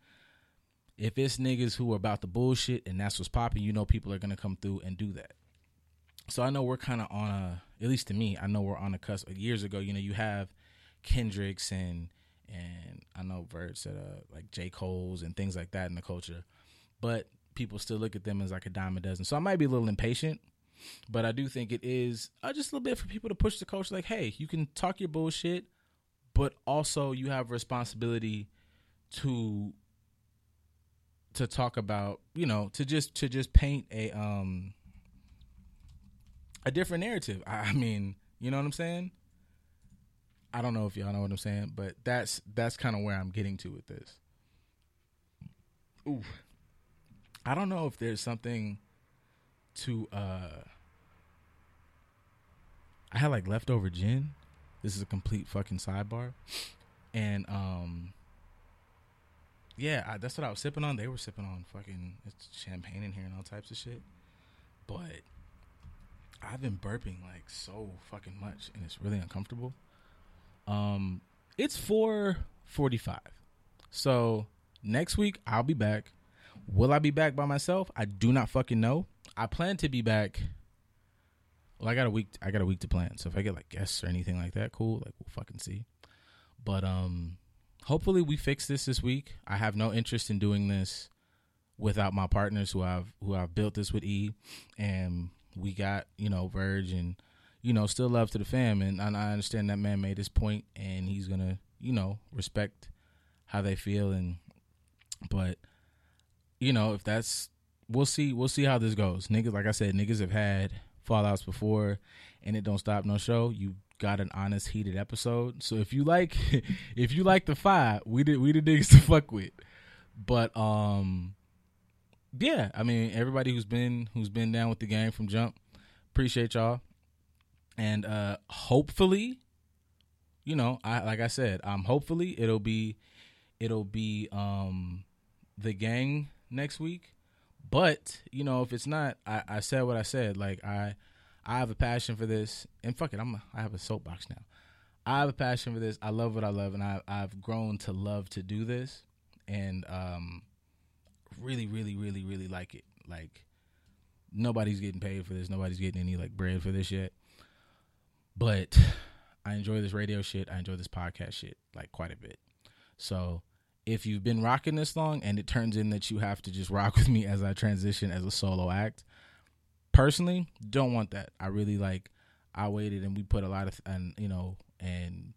If it's niggas who are about the bullshit and that's what's popping, you know people are gonna come through and do that. So I know we're kind of on a, at least to me, I know we're on a cusp. Years ago, you know, you have Kendricks and and I know Verts that uh like J Cole's and things like that in the culture, but people still look at them as like a dime a dozen. So I might be a little impatient, but I do think it is uh, just a little bit for people to push the culture. Like, hey, you can talk your bullshit, but also you have responsibility to to talk about, you know, to just to just paint a um a different narrative. I mean, you know what I'm saying? I don't know if y'all know what I'm saying, but that's that's kind of where I'm getting to with this. Ooh. I don't know if there's something to uh I had like leftover gin. This is a complete fucking sidebar. And um yeah, I, that's what I was sipping on. They were sipping on fucking it's champagne in here and all types of shit. But I've been burping like so fucking much and it's really uncomfortable. Um it's 4:45. So next week I'll be back Will I be back by myself? I do not fucking know. I plan to be back. Well, I got a week. I got a week to plan. So if I get like guests or anything like that, cool. Like we'll fucking see. But um, hopefully we fix this this week. I have no interest in doing this without my partners who I've who I've built this with E, and we got you know Verge and you know still love to the fam, and, and I understand that man made his point, and he's gonna you know respect how they feel, and but you know, if that's we'll see we'll see how this goes. Niggas like I said, niggas have had fallouts before and it don't stop no show. You got an honest heated episode. So if you like <laughs> if you like the fight, we did we the niggas to fuck with. But um yeah, I mean everybody who's been who's been down with the game from jump, appreciate y'all. And uh hopefully, you know, I like I said, um hopefully it'll be it'll be um the gang next week. But you know, if it's not, I, I said what I said. Like I, I have a passion for this, and fuck it, I'm a, I have a soapbox now. I have a passion for this. I love what I love, and I, I've grown to love to do this, and um, really, really, really, really like it. Like nobody's getting paid for this. Nobody's getting any like bread for this yet. But <sighs> I enjoy this radio shit. I enjoy this podcast shit like quite a bit. So if you've been rocking this long and it turns in that you have to just rock <laughs> with me as I transition as a solo act, personally, don't want that. I really like I waited and we put a lot of and you know and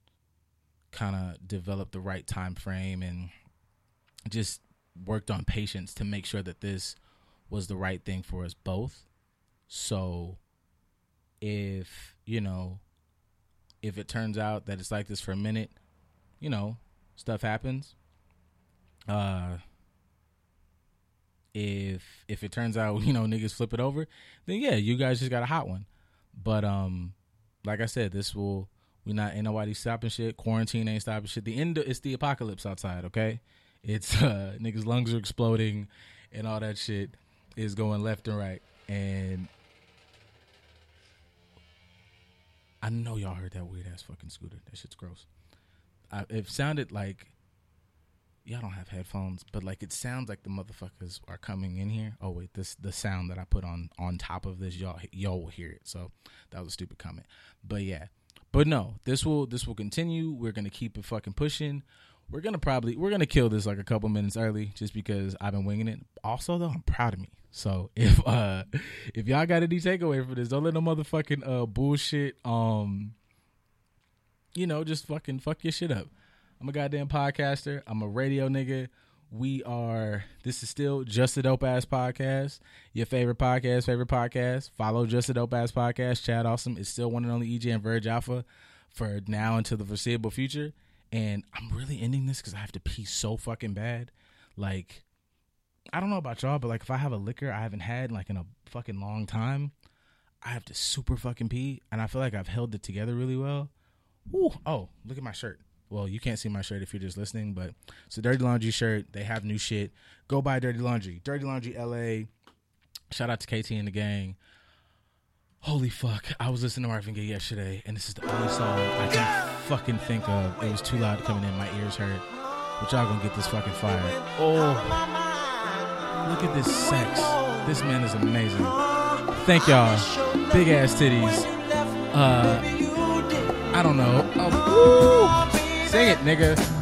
kind of developed the right time frame and just worked on patience to make sure that this was the right thing for us both. So if, you know, if it turns out that it's like this for a minute, you know, stuff happens. Uh if if it turns out, <laughs> you know, niggas flip it over, then yeah, you guys just got a hot one. But um like I said, this will we not ain't nobody stopping shit. Quarantine ain't stopping shit. The end it's the apocalypse outside, okay? It's <laughs> uh niggas lungs are exploding and all that shit is going left and right. And I know y'all heard that weird ass fucking scooter. That shit's gross. I, it sounded like y'all don't have headphones, but like it sounds like the motherfuckers are coming in here. Oh wait, this the sound that I put on on top of this, y'all y'all will hear it. So that was a stupid comment. But yeah. But no, this will this will continue. We're gonna keep it fucking pushing. We're gonna probably we're gonna kill this like a couple minutes early just because I've been winging it. Also though, I'm proud of me. So <laughs> if uh if y'all got any takeaway for this, don't let no motherfucking uh bullshit um you know, just fucking fuck your shit up. I'm a goddamn podcaster. I'm a radio nigga. We are. This is still just a dope ass podcast. Your favorite podcast, favorite podcast. Follow just a dope ass podcast. Chad Awesome is still one and only EJ and Verge Alpha for now until the foreseeable future. And I'm really ending this because I have to pee so fucking bad. Like, I don't know about y'all, but like if I have a liquor I haven't had like in a fucking long time, I have to super fucking pee, and I feel like I've held it together really well. Woo. Oh, look at my shirt. Well, you can't see my shirt if you're just listening, but it's a Dirty Laundry shirt. They have new shit. Go buy Dirty Laundry. Dirty Laundry LA. Shout out to KT and the gang. Holy fuck. I was listening to Marvin Gaye yesterday, and this is the only song I can fucking think of. It was too loud coming in. My ears hurt. But y'all gonna get this fucking fire. Oh. Look at this sex. This man is amazing. Thank y'all. Big ass titties. Uh, I don't know. Oh, it, nigga.